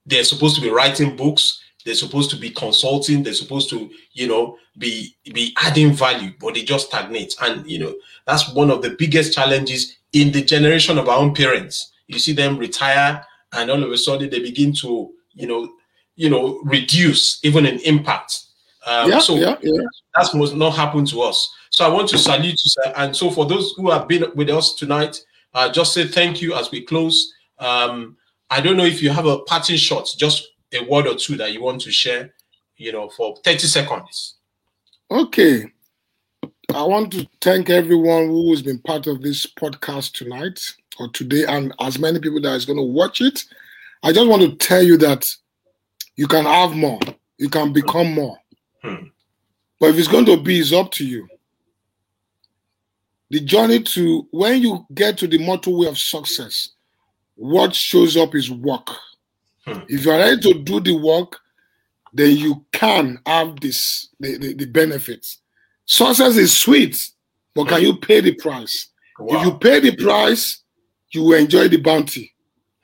they're supposed to be writing books they're supposed to be consulting they're supposed to you know be be adding value but they just stagnate. And you know that's one of the biggest challenges in the generation of our own parents. You see them retire and all of a sudden they begin to you know you know reduce even in impact um, yeah so yeah yeah that must not happen to us. So I want to salute you, sir. And so for those who have been with us tonight, uh, just say thank you as we close. Um, I don't know if you have a parting shot, just a word or two that you want to share, you know, for 30 seconds. okay i want to thank everyone who has been part of this podcast tonight or today, and as many people that is going to watch it. I just want to tell you that you can have more, you can become more. Hmm. But if it's going to be, it's up to you. The journey to when you get to the motorway of success, what shows up is work. Hmm. If you are ready to do the work, then you can have this the, the, the benefits. Success is sweet, but can you pay the price? If you pay the price, you will enjoy the bounty.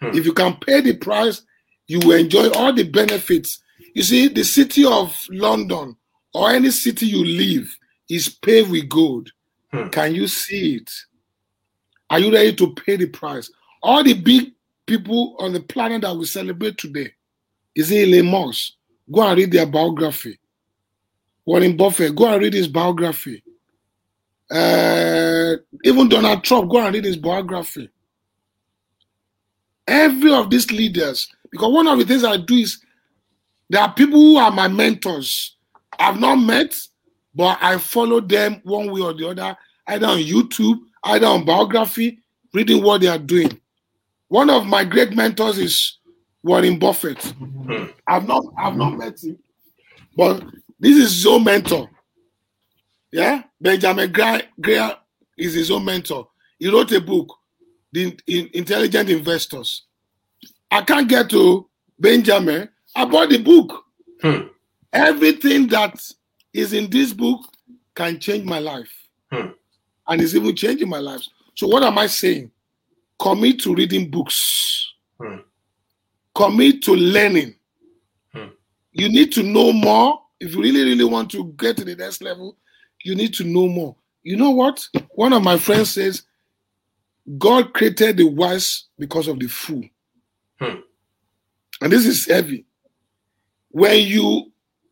Hmm. If you can pay the price, you will enjoy all the benefits. You see, the city of London or any city you live is paved with gold. Hmm. Can you see it? Are you ready to pay the price? All the big people on the planet that we celebrate today, is it Elon Musk? Go and read their biography. Warren Buffett, go and read his biography. Uh, even Donald Trump, go and read his biography. Every of these leaders, because one of the things I do is there are people who are my mentors. I've not met, but I follow them one way or the other, either on YouTube, either on biography, reading what they are doing. One of my great mentors is Warren Buffett. Hmm. I've not I've not met him, but this is his own mentor. Yeah, Benjamin Graham, Graham is his own mentor. He wrote a book, The Intelligent Investors. I can't get to Benjamin. I bought the book. Hmm. Everything that is in this book can change my life, Hmm. and it's even changing my life. So, what am I saying? Commit to reading books. Hmm. Commit to learning. Hmm. You need to know more. If you really, really want to get to the next level, you need to know more. You know what? One of my friends says, God created the wise because of the fool. Hmm. And this is heavy. When you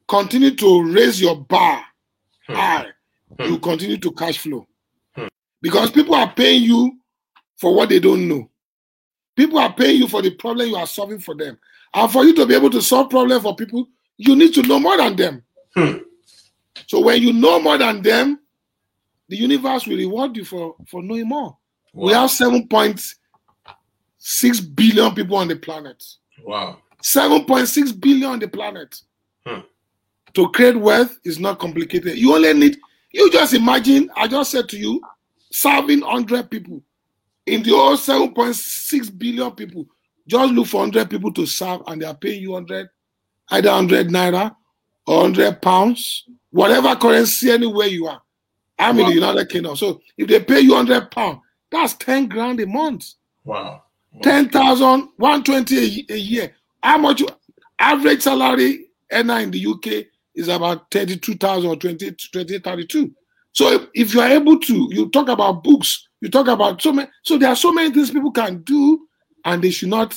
continue to raise your bar Hmm. high, Hmm. you continue to cash flow. Hmm. Because people are paying you for what they don't know. People are paying you for the problem you are solving for them. And for you to be able to solve problems for people, you need to know more than them. Hmm. So when you know more than them, the universe will reward you for, for knowing more. We have 7.6 billion people on the planet. Wow. 7.6 billion on the planet. Hmm. To create wealth is not complicated. You only need, you just imagine, I just said to you, serving 100 people. In the whole 7.6 billion people, just look for 100 people to serve and they are paying you 100, either 100 naira or 100 pounds, whatever currency, anywhere you are. I'm in Wow. the United Kingdom. So if they pay you 100 pounds, that's 10 grand a month. Wow. Wow. 10,000, 120 a, a year. How much you- average salary earner in the UK is about 32,000 or 20, 20, 32. So if, if you are able to, you talk about books, you talk about so many, so there are so many things people can do and they should not,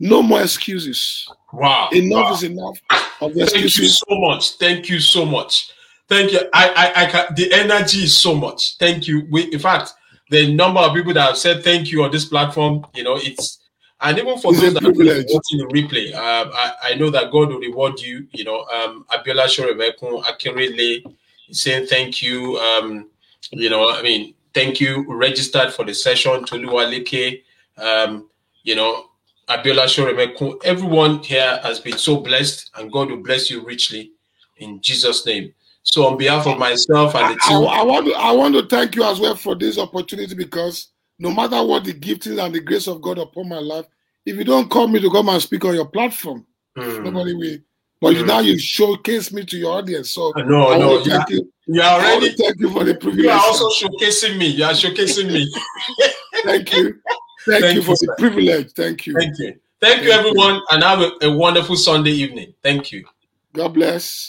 no more excuses. Wow. Enough Wow. is enough of Thank you so much. Thank you so much. Thank you. I, I, I can, the energy is so much. Thank you. We, in fact, the number of people that have said thank you on this platform, you know, it's, and even for It's those that are watching the replay, um, I, I know that God will reward you. You know, um, Abiola Shoremekun, Akinrele, saying thank you. Um, you know, I mean, thank you. Registered for the session, Toluwaleke, um, you know, Abiola Shoremekun. Everyone here has been so blessed, and God will bless you richly in Jesus' name. So, on behalf of myself and I, the I, team, I want to I want to thank you as well for this opportunity because no matter what the giftings and the grace of God upon my life, if you don't call me to come and speak on your platform, Hmm. nobody will. But Mm. now you showcase me to your audience. So no, I no, to you you. you are already. thank you for the privilege. You are also showcasing me. You are showcasing me. Thank you. Thank, Thank you you, for sir. the privilege. Thank you. Thank you. Thank Thank you. everyone, and have a, a wonderful Sunday evening. Thank you. God bless.